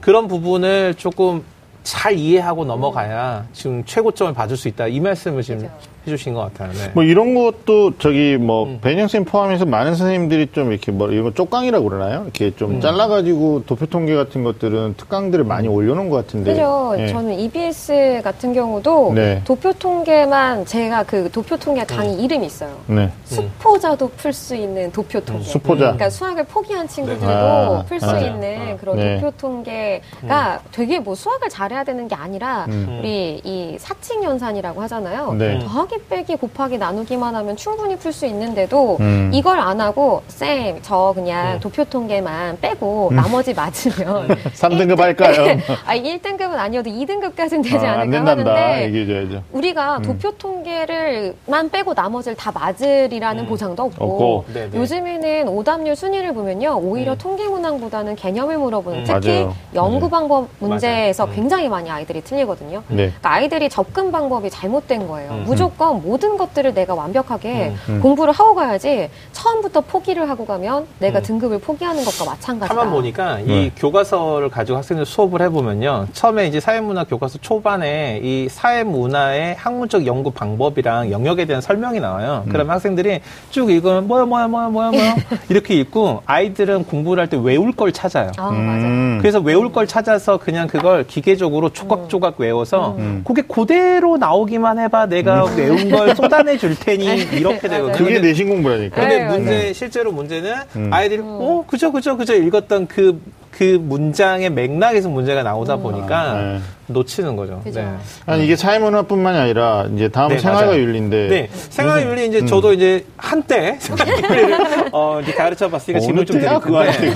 그런 부분을 조금 잘 이해하고 넘어가야 지금 최고점을 받을 수 있다. 이 말씀을 지금 그렇죠. 해주신 것 같아요. 네. 뭐 이런 것도 저기 뭐 음. 배영 쌤 포함해서 많은 선생님들이 좀 이렇게 뭐 이런 거 쪽강이라고 그러나요? 이렇게 좀 음. 잘라가지고 도표 통계 같은 것들은 특강들을 많이 올려놓은 것 같은데. 그죠. 예. 저는 EBS 같은 경우도 네. 도표 통계만 제가 그 도표 통계 강의 음. 이름이 있어요. 네. 수포자도 풀 수 있는 도표 통계. 수포자. 그러니까 수학을 포기한 친구들도 네. 아, 풀수 아, 있는 아, 그런 네. 도표 통계가 되게 뭐 수학을 잘해야 되는 게 아니라 음. 우리 이 사칙 연산이라고 하잖아요. 네. 더하기 더하기 빼기 곱하기 나누기만 하면 충분히 풀 수 있는데도 음. 이걸 안 하고 쌤 저 그냥 음. 도표 통계만 빼고 음. 나머지 맞으면 (laughs) 3등급 할까요? (laughs) 아니 1등급은 아니어도 2등급까지는 되지 아, 않을까 하는데 얘기해줘야죠. 우리가 음. 도표 통계를만 빼고 나머지를 다 맞으리라는 음. 보장도 없고, 없고. 요즘에는 오답률 순위를 보면요 오히려 음. 통계 문항보다는 개념을 물어보는 특히 맞아요. 연구 방법 문제에서 굉장히 많이 아이들이 틀리거든요. 네. 그러니까 아이들이 접근 방법이 잘못된 거예요. 무조건 무조 건 모든 것들을 내가 완벽하게 음, 음. 공부를 하고 가야지 처음부터 포기를 하고 가면 내가 음. 등급을 포기하는 것과 마찬가지다. 가만 보니까 이 네. 교과서를 가지고 학생들 수업을 해보면요. 처음에 이제 사회문화 교과서 초반에 이 사회문화의 학문적 연구 방법이랑 영역에 대한 설명이 나와요. 음. 그러면 학생들이 쭉 읽으면 뭐야 뭐야 뭐야 뭐야 뭐야 (laughs) 이렇게 읽고 아이들은 공부를 할 때 외울 걸 찾아요. 아, 음. 그래서 외울 걸 찾아서 그냥 그걸 기계적으로 조각조각 외워서 그게 그대로 나오기만 해봐 내가 외우 배운 걸 쏟아내 줄 테니 이렇게 되거든요. 그게 내신 공부라니까. 근데 네, 문제 실제로 문제는 음. 아이들이 어 그죠 그죠 그죠 읽었던 그그 그 문장의 맥락에서 문제가 나오다 음. 보니까 아, 네. 놓치는 거죠. 네. 아니 이게 사회문화뿐만이 아니라 이제 다음 네, 생활과 윤리인데. 네, 생활과 윤리 이제 음. 저도 이제 한때 (laughs) 생활윤리를 어 이제 가르쳐 봤으니까 질문 좀 드릴 건데.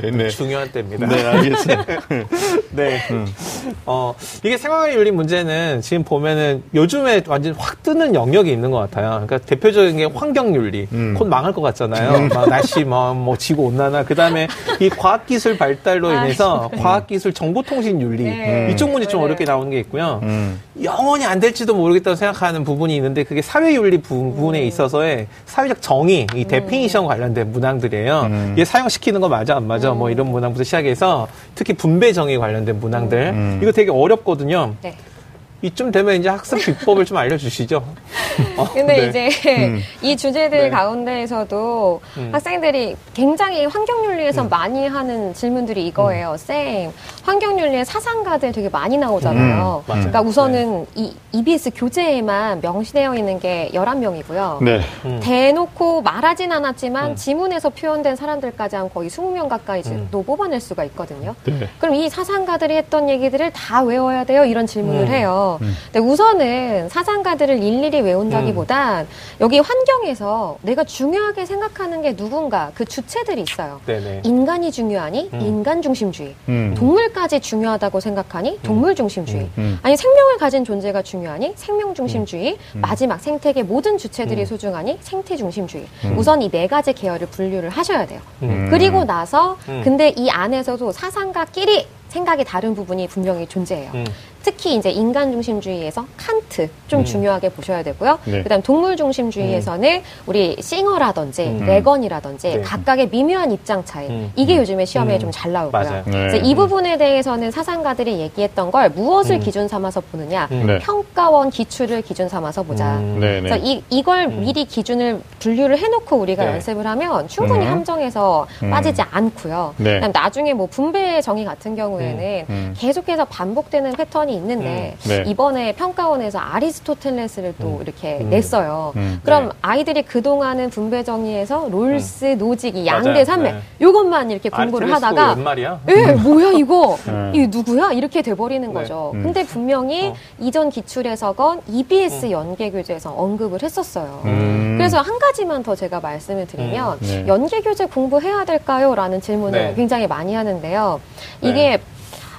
(laughs) 네. 중요한 때입니다. 네, 알겠습니다. (laughs) 네. 음. 어 이게 생활과 윤리 문제는 지금 보면은 요즘에 완전 확 뜨는 영역이 있는 것 같아요. 그러니까 대표적인 게 환경 윤리. 음. 곧 망할 것 같잖아요. 음. 막 날씨 뭐, 뭐 지구 온난화. 그 다음에 이 과학 기술 발달로 인해서 과학 기술 정보통신 윤리. 네. 이쪽 문제 부분이 좀 어렵게 나오는 게 있고요. 음. 영원히 안 될지도 모르겠다고 생각하는 부분이 있는데 그게 사회윤리 부분에 음. 있어서의 사회적 정의, 이 definition 관련된 문항들이에요. 음. 이게 사용시키는 거 맞아 안 맞아 뭐 이런 문항부터 시작해서 특히 분배 정의 관련된 문항들 이거 되게 어렵거든요. 네. 이쯤 되면 이제 학습 비법을 좀 알려주시죠. (laughs) 어, 근데 네. 이제 음. 이 주제들 네. 가운데에서도 음. 학생들이 굉장히 환경윤리에서 음. 많이 하는 질문들이 이거예요. 음. 쌤, 환경윤리의 사상가들 되게 많이 나오잖아요. 음. 그러니까 우선은 네. 이 EBS 교재에만 명시되어 있는 게 11명이고요. 네. 음. 대놓고 말하진 않았지만 지문에서 표현된 사람들까지 한 거의 20명 가까이 또 뽑아낼 수가 있거든요. 네. 그럼 이 사상가들이 했던 얘기들을 다 외워야 돼요? 이런 질문을 해요. 음. 근데 우선은 사상가들을 일일이 외운다기보단 음. 여기 환경에서 내가 중요하게 생각하는 게 누군가 그 주체들이 있어요. 네네. 인간이 중요하니 음. 인간 중심주의, 음. 동물까지 중요하다고 생각하니 음. 동물 중심주의, 음. 아니 생명을 가진 존재가 중요하니 생명 중심주의, 마지막 생태계 모든 주체들이 소중하니 생태 중심주의. 우선 이 네 가지 계열을 분류를 하셔야 돼요. 그리고 나서 근데 이 안에서도 사상가끼리 생각이 다른 부분이 분명히 존재해요. 음. 특히 이제 인간 중심주의에서 칸트 좀 음. 중요하게 보셔야 되고요. 네. 그다음 동물 중심주의에서는 음. 우리 싱어라든지 음. 레건이라든지 네. 각각의 미묘한 입장 차이 음. 이게 요즘에 시험에 음. 좀잘 나오고요. 네. 이 부분에 대해서는 사상가들이 얘기했던 걸 무엇을 기준 삼아서 보느냐 네. 평가원 기출을 기준 삼아서 보자. 네, 네. 그래서 이 이걸 미리 기준을 분류를 해놓고 우리가 네. 연습을 하면 충분히 함정에서 빠지지 않고요. 그다음 나중에 뭐 분배 정의 같은 경우에는 계속해서 반복되는 패턴이 있는데 음, 네. 이번에 평가원에서 아리스토텔레스를 또 음, 이렇게 음, 냈어요. 음, 그럼 네. 아이들이 그동안은 분배 정의에서 롤스, 음. 노직, 양대, 산맥 네. 요것만 이렇게 공부를 하다가 말이야? 예, 뭐야 이거? (laughs) 네. 이 누구야? 이렇게 돼 버리는 네. 거죠. 근데 분명히 어. 이전 기출에서건 EBS 연계 교재에서 언급을 했었어요. 그래서 한 가지만 더 제가 말씀을 드리면 네. 연계 교재 공부해야 될까요? 라는 질문을 굉장히 많이 하는데요. 이게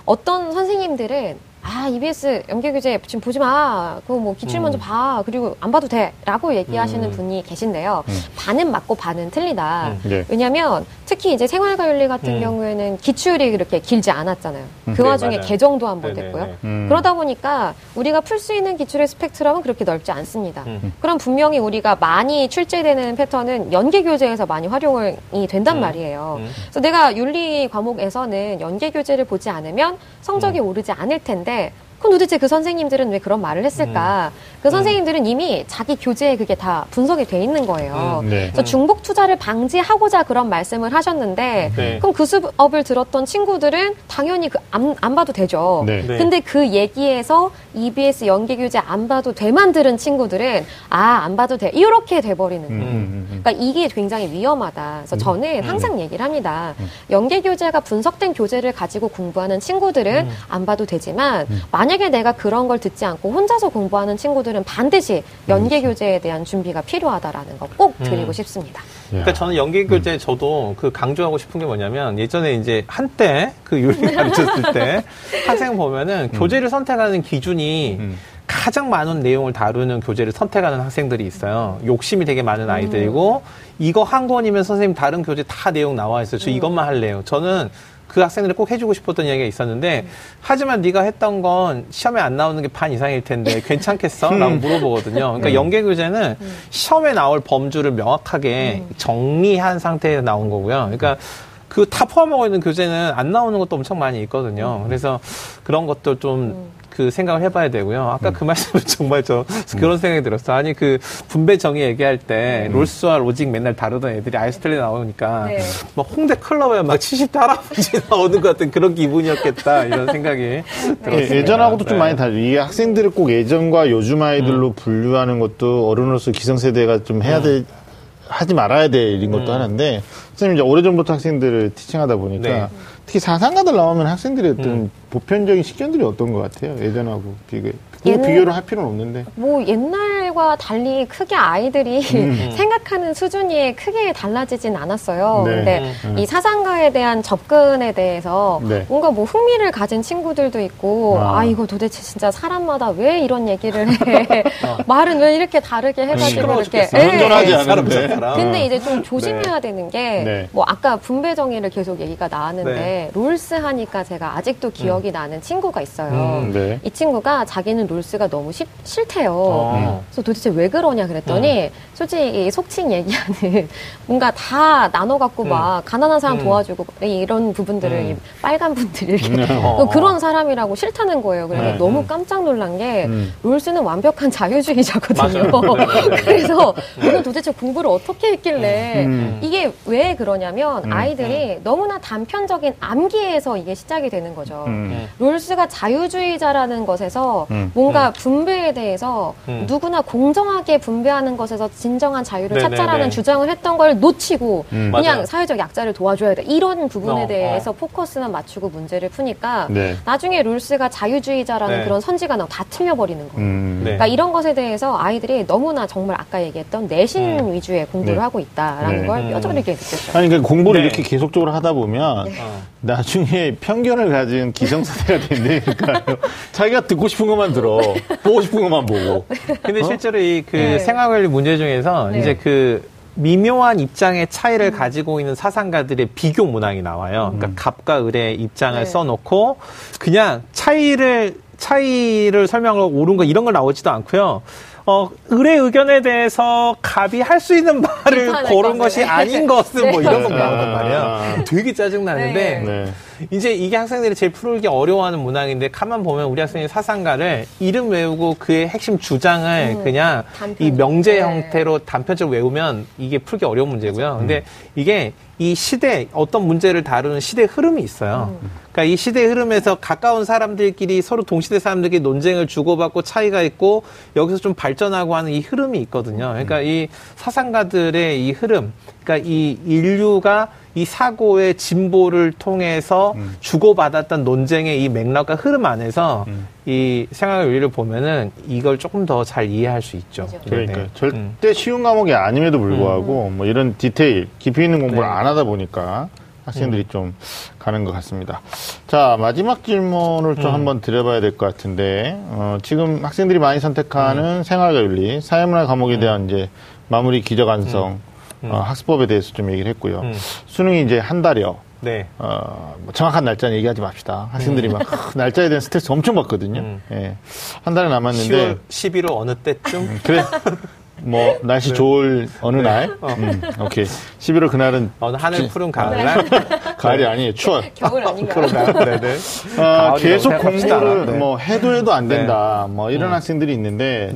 어떤 선생님들은 아, EBS 연계교재 지금 보지 마. 그거 뭐 기출 음. 먼저 봐. 그리고 안 봐도 돼. 라고 얘기하시는 음. 분이 계신데요. 음. 반은 맞고 반은 틀리다. 음. 네. 왜냐면 특히 이제 생활과윤리 같은 음. 경우에는 기출이 그렇게 길지 않았잖아요. 음. 그 네, 와중에 맞아요. 개정도 한 번 됐고요. 그러다 보니까 우리가 풀 수 있는 기출의 스펙트럼은 그렇게 넓지 않습니다. 그럼 분명히 우리가 많이 출제되는 패턴은 연계 교재에서 많이 활용이 된단 말이에요. 그래서 내가 윤리 과목에서는 연계 교재를 보지 않으면 성적이 오르지 않을 텐데 그럼 도대체 그 선생님들은 왜 그런 말을 했을까? 음. 그 선생님들은 이미 자기 교재에 그게 다 분석이 돼 있는 거예요. 음, 네. 그래서 중복 투자를 방지하고자 그런 말씀을 하셨는데 네. 그럼 그 수업을 들었던 친구들은 당연히 그 안, 안 봐도 되죠. 네. 네. 근데 그 얘기에서 EBS 연계 교재 안 봐도 돼만 들은 친구들은 아 안 봐도 돼 이렇게 돼버리는 거예요. 음, 음, 음, 그러니까 이게 굉장히 위험하다. 그래서 저는 항상 얘기를 합니다. 연계 교재가 분석된 교재를 가지고 공부하는 친구들은 안 봐도 되지만 만약 에 내가 그런 걸 듣지 않고 혼자서 공부하는 친구들은 반드시 연계 교재에 대한 준비가 필요하다라는 거 꼭 드리고 음. 싶습니다. 그러니까 저는 연계 교재 음. 저도 그 강조하고 싶은 게 뭐냐면 예전에 이제 한때 그 윤리 (laughs) 가르쳤을 때 학생 보면은 음. 교재를 선택하는 기준이 음. 가장 많은 내용을 다루는 교재를 선택하는 학생들이 있어요. 욕심이 되게 많은 아이들이고 이거 한 권이면 선생님 다른 교재 다 내용 나와 있어요. 저 이것만 할래요. 저는 그 학생들이 꼭 해주고 싶었던 이야기가 있었는데 하지만 네가 했던 건 시험에 안 나오는 게 반 이상일 텐데 (laughs) 괜찮겠어? 라고 음. 물어보거든요. 그러니까 음. 연계 교재는 음. 시험에 나올 범주를 명확하게 정리한 상태에서 나온 거고요. 그러니까 그 다 포함하고 있는 교재는 안 나오는 것도 엄청 많이 있거든요. 그래서 그런 것도 좀 그 생각을 해봐야 되고요. 아까 음. 그 말씀은 (laughs) 정말 저 그런 생각이 들었어. 아니 그 분배 정의 얘기할 때 음. 롤스와 로직 맨날 다루던 애들이 아이스텔리 나오니까 네. 막 홍대 클럽에 막 70대 할아버지 (laughs) 나오는 것 같은 그런 기분이었겠다 이런 생각이 네. 들었습니다. 예전하고도 네. 좀 많이 다르죠. 이게 학생들을 꼭 예전과 요즘 아이들로 음. 분류하는 것도 어른으로서 기성세대가 좀 해야 돼. 음. 하지 말아야 될 일인 것도 음. 하나인데 선생님 이제 오래전부터 학생들을 티칭하다 보니까 네. 특히 사상가들 나오면 학생들의 어떤 음. 보편적인 식견들이 어떤 것 같아요 예전하고 비교 해그 비교를 할 필요는 없는데 뭐 옛날 친구들과 달리 크게 아이들이 음. (laughs) 생각하는 수준이 크게 달라지진 않았어요. 네. 근데 음. 이 사상가에 대한 접근에 대해서 네. 뭔가 뭐 흥미를 가진 친구들도 있고 아. 아. 이거 도대체 진짜 사람마다 왜 이런 얘기를 해? 어. (laughs) 말은 왜 이렇게 다르게 해가지고 이렇게 온전하지 네. 않은데. 근데 이제 좀 조심해야 네. 되는 게뭐 네. 아까 분배 정의를 계속 얘기가 나왔는데 네. 롤스 하니까 제가 아직도 기억이 음. 나는 친구가 있어요. 음, 이 친구가 자기는 롤스가 너무 시, 싫대요. 어. 그래서 도대체 왜 그러냐 그랬더니 음. 솔직히 속칭 얘기하는 (laughs) 뭔가 다 나눠 갖고 음. 막 가난한 사람 음. 도와주고 이런 부분들을 음. 빨간 분들이 (laughs) 이렇게 어. 그런 사람이라고 싫다는 거예요. 그래서 네. 너무 깜짝 놀란 게 롤스는 완벽한 자유주의자거든요. (laughs) 그래서 저는 도대체 공부를 어떻게 했길래 이게 왜 그러냐면 아이들이 너무나 단편적인 암기에서 이게 시작이 되는 거죠. 롤스가 자유주의자라는 것에서 뭔가 분배에 대해서 누구나 공정하게 분배하는 것에서 진정한 자유를 네네네. 찾자라는 주장을 했던 걸 놓치고 음, 그냥 맞아요. 사회적 약자를 도와줘야 돼 이런 부분에 어, 대해서 어. 포커스만 맞추고 문제를 푸니까 네. 나중에 룰스가 자유주의자라는 네. 그런 선지가 나고 다 틀려버리는 거예요. 음, 네. 그러니까 이런 것에 대해서 아이들이 너무나 정말 아까 얘기했던 내신 음. 위주의 공부를 네. 하고 있다라는 네. 걸 음. 뼈저리게 느꼈죠. 아니 그러니까 공부를 네. 이렇게 계속적으로 하다 보면 어. 나중에 편견을 가진 기성세대가 된다니까요. (laughs) 자기가 듣고 싶은 것만 들어, (laughs) 보고 싶은 것만 보고. 근데 어? 실제로 이그 생활관리 문제 중에서 이제 그 미묘한 입장의 차이를 음. 가지고 있는 사상가들의 비교 문항이 나와요. 그러니까 음. 갑과 을의 입장을 네. 써놓고 그냥 차이를 차이를 설명하고 옳은 거 이런 걸 나오지도 않고요. 어, 을의 의견에 대해서 갑이 할 수 있는 말을 고른 것이 아닌 것은 뭐 네. 뭐 이런 거 나오단 말이야. 아. 되게 짜증나는데 네. 네. 이제 이게 학생들이 제일 풀기 어려워하는 문항인데 가만 보면 우리 학생이 사상가를 이름 외우고 그의 핵심 주장을 음, 그냥 이 명제 네. 형태로 단편적으로 외우면 이게 풀기 어려운 문제고요. 근데 이게 이 시대 어떤 문제를 다루는 시대 흐름이 있어요. 음. 그러니까 이 시대 흐름에서 가까운 사람들끼리 서로 동시대 사람들끼리 논쟁을 주고받고 차이가 있고 여기서 좀 발전하고 하는 이 흐름이 있거든요. 그러니까 이 사상가들의 이 흐름, 그러니까 이 인류가 이 사고의 진보를 통해서 음. 주고받았던 논쟁의 이 맥락과 흐름 안에서 음. 이 생활 윤리를 보면은 이걸 조금 더 잘 이해할 수 있죠. 그렇죠. 그러니까 네. 절대 음. 쉬운 과목이 아님에도 불구하고 음. 뭐 이런 디테일 깊이 있는 공부를 네. 안 하다 보니까 학생들이 음. 좀 가는 것 같습니다. 자, 마지막 질문을 좀 음. 한번 드려봐야 될 것 같은데, 어, 지금 학생들이 많이 선택하는 음. 생활과 윤리, 사회문화 과목에 음. 대한 이제 마무리 기저관성, 음. 음. 어, 학습법에 대해서 좀 얘기를 했고요. 수능이 이제 한 달여. 네. 어, 뭐 정확한 날짜는 얘기하지 맙시다. 학생들이 막 날짜에 대한 스트레스 엄청 받거든요. 예. 한 달이 남았는데. 10월, 11월 어느 때쯤? 그래. 뭐 날씨 (laughs) 네. 좋을 어느 네. 날, 어. 음, 오케이. 11월 그날은 어느 하늘 푸른 가을날, (laughs) 가을이 아니에요, 추워. (laughs) 겨울 아닌가요? 네네. 어, 계속 공부를 네. 뭐 해도 해도 안 된다, 네. 뭐 이런 음. 학생들이 있는데.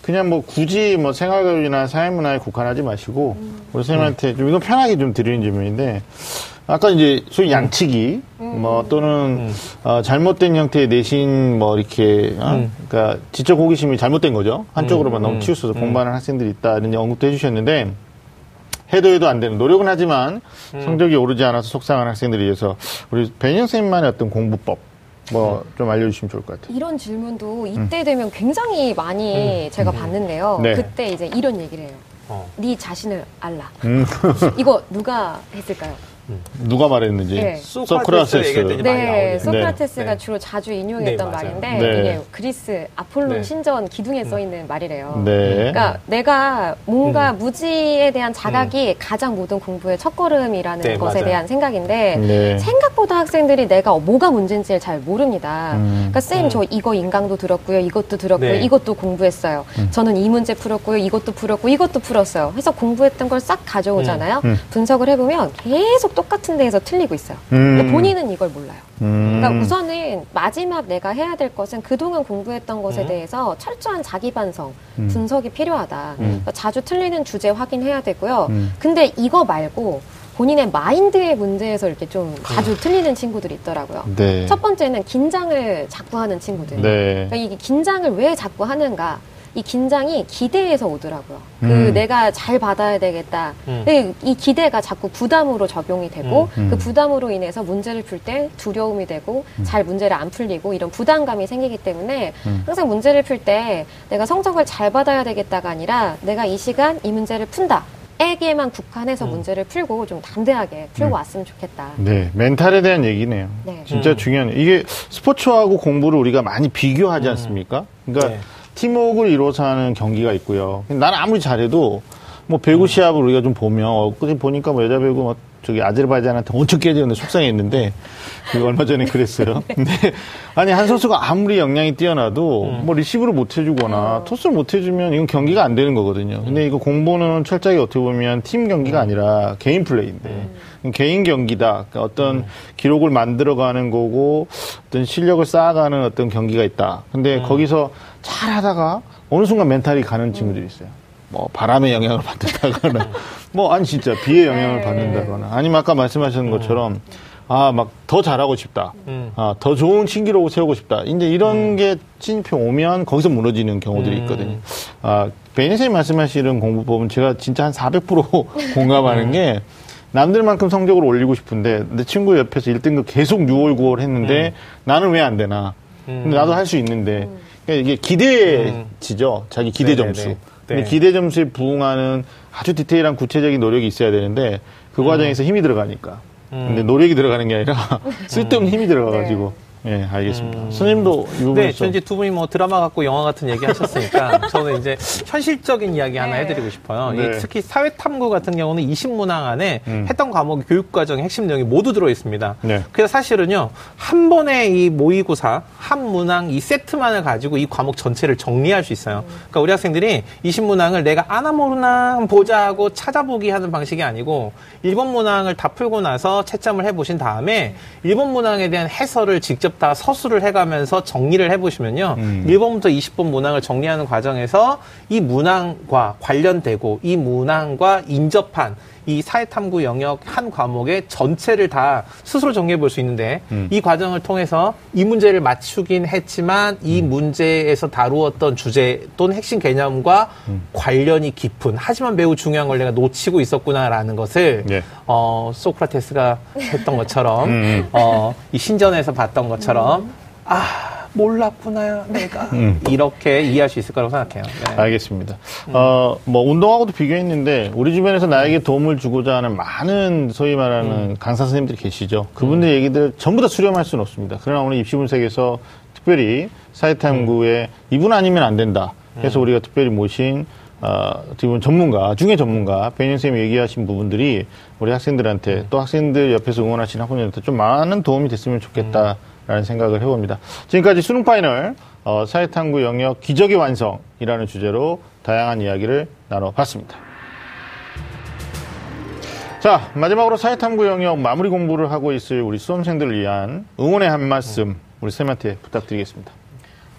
네. 그냥 뭐 굳이 뭐 생활교육이나 사회문화에 국한하지 마시고 음. 우리 선생님한테 좀 이건 편하게 좀 드리는 질문인데 아까 이제 소위 음. 양치기 음. 뭐 또는 음. 어, 잘못된 형태의 내신 뭐 이렇게 어? 음. 그러니까 지적 호기심이 잘못된 거죠 한쪽으로만 음. 너무 치우쳐서 공부하는 학생들이 있다는 언급도 해주셨는데 해도 해도 안 되는 노력은 하지만 성적이 오르지 않아서 속상한 학생들이 위해서 우리 배영 선생님만의 어떤 공부법 뭐 좀 알려주시면 좋을 것 같아요. 이런 질문도 이때 되면 굉장히 많이 제가 봤는데요. 네. 그때 이제 이런 얘기를 해요. 어. 네 자신을 알라. 이거 누가 했을까요? 누가 말했는지 네. 소크라테스 네, 소크라테스가 네. 주로 자주 인용했던 네, 말인데 네. 이게 그리스 아폴론 네. 신전 기둥에 써 있는 말이래요. 네. 그러니까 내가 뭔가 음. 무지에 대한 자각이 음. 가장 모든 공부의 첫걸음이라는 것에 맞아요. 대한 생각인데 생각보다 학생들이 내가 뭐가 문제인지를 잘 모릅니다. 음. 그러니까 쌤 저 이거 인강도 들었고요, 이것도 들었고요, 이것도 공부했어요. 음. 저는 이 문제 풀었고요, 이것도 풀었고 이것도 풀었어요. 해서 공부했던 걸 싹 가져오잖아요. 음. 음. 분석을 해보면 계속 똑같은 데에서 틀리고 있어요. 음. 본인은 이걸 몰라요. 음. 그러니까 우선은 마지막 내가 해야 될 것은 그동안 공부했던 것에 음. 대해서 철저한 자기 반성, 음. 분석이 필요하다. 음. 그러니까 자주 틀리는 주제 확인해야 되고요. 음. 근데 이거 말고 본인의 마인드의 문제에서 이렇게 좀 자주 틀리는 친구들이 있더라고요. 네. 첫 번째는 긴장을 자꾸 하는 친구들. 네. 그러니까 이게 긴장을 왜 자꾸 하는가? 이 긴장이 기대에서 오더라고요. 그 음. 내가 잘 받아야 되겠다. 음. 이 기대가 자꾸 부담으로 적용이 되고 음. 그 부담으로 인해서 문제를 풀 때 두려움이 되고 음. 잘 문제를 안 풀리고 이런 부담감이 생기기 때문에 음. 항상 문제를 풀 때 내가 성적을 잘 받아야 되겠다가 아니라 내가 이 시간 이 문제를 푼다. 에게만 국한해서 음. 문제를 풀고 좀 담대하게 풀고 음. 왔으면 좋겠다. 네, 멘탈에 대한 얘기네요. 네. 진짜 음. 중요한 이게 스포츠하고 공부를 우리가 많이 비교하지 음. 않습니까? 그러니까 네. 팀워크를 이루어서 하는 경기가 있고요. 나는 아무리 잘해도 뭐 배구 음. 시합을 우리가 좀 보면 어, 보니까 뭐 여자 배구 뭐 저기 아제르바이잔한테 엄청 깨졌는데 속상했는데 그 얼마 전에 그랬어요. 네. (laughs) 근데 아니 한 선수가 아무리 역량이 뛰어나도 음. 뭐 리시브를 못 해주거나 음. 토스를 못 해주면 이건 경기가 안 되는 거거든요. 근데 이거 공부는 철저하게 어떻게 보면 팀 경기가 음. 아니라 개인 플레이인데 음. 개인 경기다. 그러니까 어떤 음. 기록을 만들어가는 거고 어떤 실력을 쌓아가는 어떤 경기가 있다. 근데 음. 거기서 잘 하다가 어느 순간 멘탈이 가는 친구들이 있어요. 뭐 바람의 영향을 받는다거나 (laughs) 뭐 아니 진짜 비의 영향을 네. 받는다거나 아니면 아까 말씀하신 것처럼 아, 막 더 잘하고 싶다. 음. 아, 더 좋은 신기록을 세우고 싶다. 이제 이런 음. 게 진입해 오면 거기서 무너지는 경우들이 음. 있거든요. 아, 베니 선생님 말씀하시는 공부법은 제가 진짜 한 400% (laughs) 공감하는 음. 게 남들만큼 성적을 올리고 싶은데 내 친구 옆에서 1등급 계속 6월, 9월 했는데 음. 나는 왜 안 되나? 근데 나도 할 수 있는데 이게 기대치죠. 자기 기대 네네네. 점수. 근데 네. 기대 점수에 부응하는 아주 디테일한 구체적인 노력이 있어야 되는데 그 과정에서 힘이 들어가니까. 근데 노력이 들어가는 게 아니라 (laughs) 쓸데없는 힘이 들어가가지고. 네. 예, 알겠습니다. 음... 선생님도 이 부분에서 네, 저 이제 두 분이 뭐 드라마 갖고 영화 같은 얘기 하셨으니까 (laughs) 저는 이제 현실적인 이야기 하나 네. 해드리고 싶어요. 네. 특히 사회탐구 같은 경우는 20문항 안에 음. 했던 과목 교육과정의 핵심 내용이 모두 들어 있습니다. 네. 그래서 사실은요 한 번에 이 모의고사 한 문항 이 세트만을 가지고 이 과목 전체를 정리할 수 있어요. 그러니까 우리 학생들이 20문항을 내가 아나 모르나 보자 하고 찾아보기 하는 방식이 아니고 1번 문항을 다 풀고 나서 채점을 해보신 다음에 1번 문항에 대한 해설을 직접 직접 다 서술을 해가면서 정리를 해보시면요. 음. 1번부터 20번 문항을 정리하는 과정에서 이 문항과 관련되고 이 문항과 인접한 이 사회탐구 영역 한 과목의 전체를 다 스스로 정리해 볼 수 있는데 음. 이 과정을 통해서 이 문제를 맞추긴 했지만 이 음. 문제에서 다루었던 주제 또는 핵심 개념과 음. 관련이 깊은 하지만 매우 중요한 걸 내가 놓치고 있었구나라는 것을 예. 어, 소크라테스가 했던 것처럼 음, 음. 어, 이 신전에서 봤던 것처럼 아 몰랐구나 내가 음. 이렇게 이해할 수 있을 거라고 생각해요. 네. 알겠습니다. 음. 어뭐 운동하고도 비교했는데 우리 주변에서 나에게 도움을 주고자 하는 많은 소위 말하는 음. 강사 선생님들이 계시죠. 그분들 음. 얘기들 전부 다 수렴할 수는 없습니다. 그러나 오늘 입시 분석에서 특별히 사회탐구에 음. 이분 아니면 안 된다. 그래서 음. 우리가 특별히 모신 어, 어떻게 보면 전문가, 중에 전문가, 배현 선생님이 얘기하신 부분들이 우리 학생들한테 또 학생들 옆에서 응원하시는 학부모님한테 좀 많은 도움이 됐으면 좋겠다. 라는 생각을 해봅니다. 지금까지 수능 파이널 어, 사회탐구 영역 기적의 완성이라는 주제로 다양한 이야기를 나눠봤습니다. 자, 마지막으로 사회탐구 영역 마무리 공부를 하고 있을 우리 수험생들을 위한 응원의 한 말씀 우리 쌤한테 부탁드리겠습니다.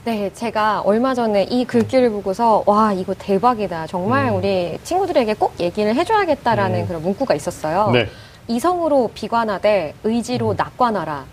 네, 제가 얼마 전에 이 글귀를 보고서 와 이거 대박이다. 정말 음. 우리 친구들에게 꼭 얘기를 해줘야겠다라는 음. 그런 문구가 있었어요. 네. 이성으로 비관하되 의지로 음. 낙관하라.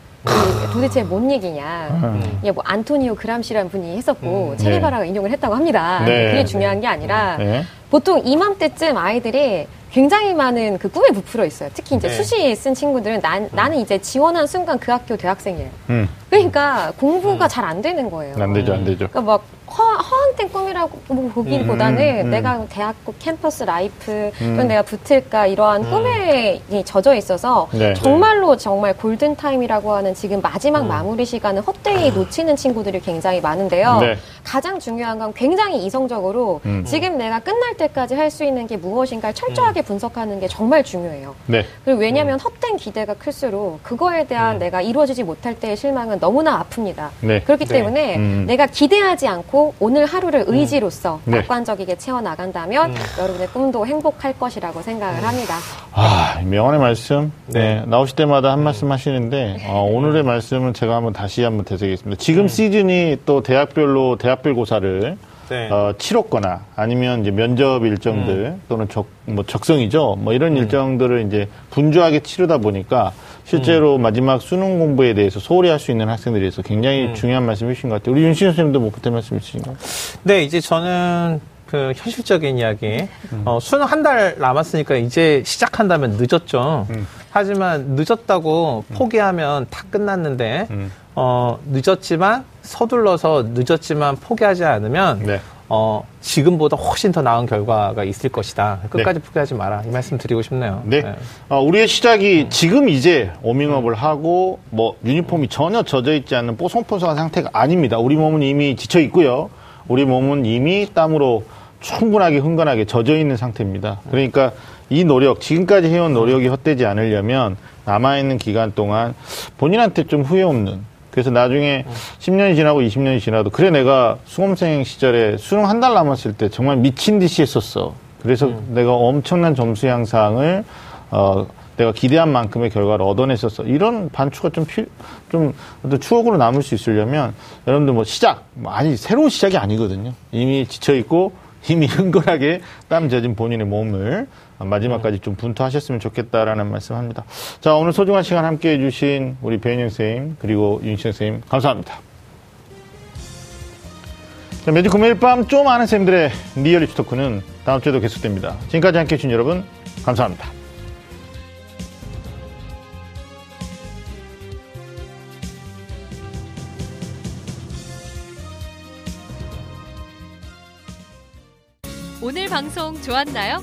도대체 뭔 얘기냐. 음. 뭐 안토니오 그람시라는 분이 했었고 음. 네. 인용을 했다고 합니다. 네. 그게 중요한 게 아니라 네. 보통 이맘때쯤 아이들이 굉장히 많은 그 꿈에 부풀어 있어요. 특히 이제 네. 수시 쓴 친구들은 난, 음. 나는 이제 지원한 순간 그 학교 대학생이에요. 음. 그러니까 공부가 음. 잘안 되는 거예요. 안 되죠, 안 되죠. 그러니까 막 허, 허황된 꿈이라고 보기보다는 음, 음, 음. 내가 대학교 campus life 또는 내가 붙을까 이러한 꿈에 젖어 있어서 네, 정말로 네. 정말 골든 타임이라고 하는 지금 마지막 마무리 시간을 헛되이 놓치는 친구들이 굉장히 많은데요. 네. 가장 중요한 건 굉장히 이성적으로 지금 내가 끝날 때까지 할 수 있는 게 무엇인가를 철저하게 분석하는 게 정말 중요해요. 네. 그리고 왜냐하면 헛된 기대가 클수록 그거에 대한 내가 이루어지지 못할 때의 실망은 너무나 아픕니다. 네. 그렇기 네. 때문에 음. 내가 기대하지 않고 오늘 하 루를 음. 의지로서 네. 낙관적이게 채워나간다면 음. 여러분의 꿈도 행복할 것이라고 생각을 합니다. 아, 명언의 말씀. 네. 네. 나오실 때마다 한 말씀 하시는데 어, 오늘의 말씀은 제가 한번 다시 한번 되새기겠습니다. 지금 음. 시즌이 또 대학별로 대학별 고사를 네. 어, 치렀거나 아니면 이제 면접 일정들 음. 또는 적, 뭐 적성이죠. 뭐 이런 음. 일정들을 이제 분주하게 치르다 보니까 실제로 음. 마지막 수능 공부에 대해서 소홀히 할 수 있는 학생들이 있어 굉장히 음. 중요한 말씀이신 것 같아요. 우리 윤신 선생님도 뭐 그때 말씀 있으신가요? 네, 이제 저는 그 현실적인 이야기. 음. 어, 수능 한 달 남았으니까 이제 시작한다면 늦었죠. 음. 하지만 늦었다고 음. 포기하면 다 끝났는데 음. 어, 늦었지만 서둘러서 늦었지만 포기하지 않으면 네. 어, 지금보다 훨씬 더 나은 결과가 있을 것이다. 끝까지 네. 포기하지 마라. 이 말씀 드리고 싶네요. 네. 네. 어, 우리의 시작이 음. 지금 이제 워밍업을 하고 뭐 유니폼이 전혀 젖어 있지 않는 뽀송뽀송한 상태가 아닙니다. 우리 몸은 이미 지쳐 있고요. 우리 몸은 이미 땀으로 충분하게 흥건하게 젖어 있는 상태입니다. 그러니까 이 노력, 지금까지 해온 노력이 헛되지 않으려면 남아있는 기간 동안 본인한테 좀 후회 없는 그래서 나중에 10년이 지나고 20년이 지나도 그래 내가 수험생 시절에 수능 한 달 남았을 때 정말 미친 듯이 했었어. 그래서 음. 내가 엄청난 점수 향상을 어 내가 기대한 만큼의 결과를 얻어냈었어. 이런 반추가 좀 필, 좀 추억으로 남을 수 있으려면 여러분들 뭐 시작, 뭐 아니 새로운 시작이 아니거든요. 이미 지쳐 있고 이미 (laughs) 흥건하게 땀 젖은 본인의 몸을 마지막까지 좀 분투하셨으면 좋겠다라는 말씀합니다. 자, 오늘 소중한 시간 함께 해주신 우리 배은영 선생님, 그리고 윤신 선생님, 감사합니다. 자, 매주 금요일 밤 좀 아는 쌤들의 리얼리티 토크는 다음 주에도 계속됩니다. 지금까지 함께 해주신 여러분, 감사합니다. 오늘 방송 좋았나요?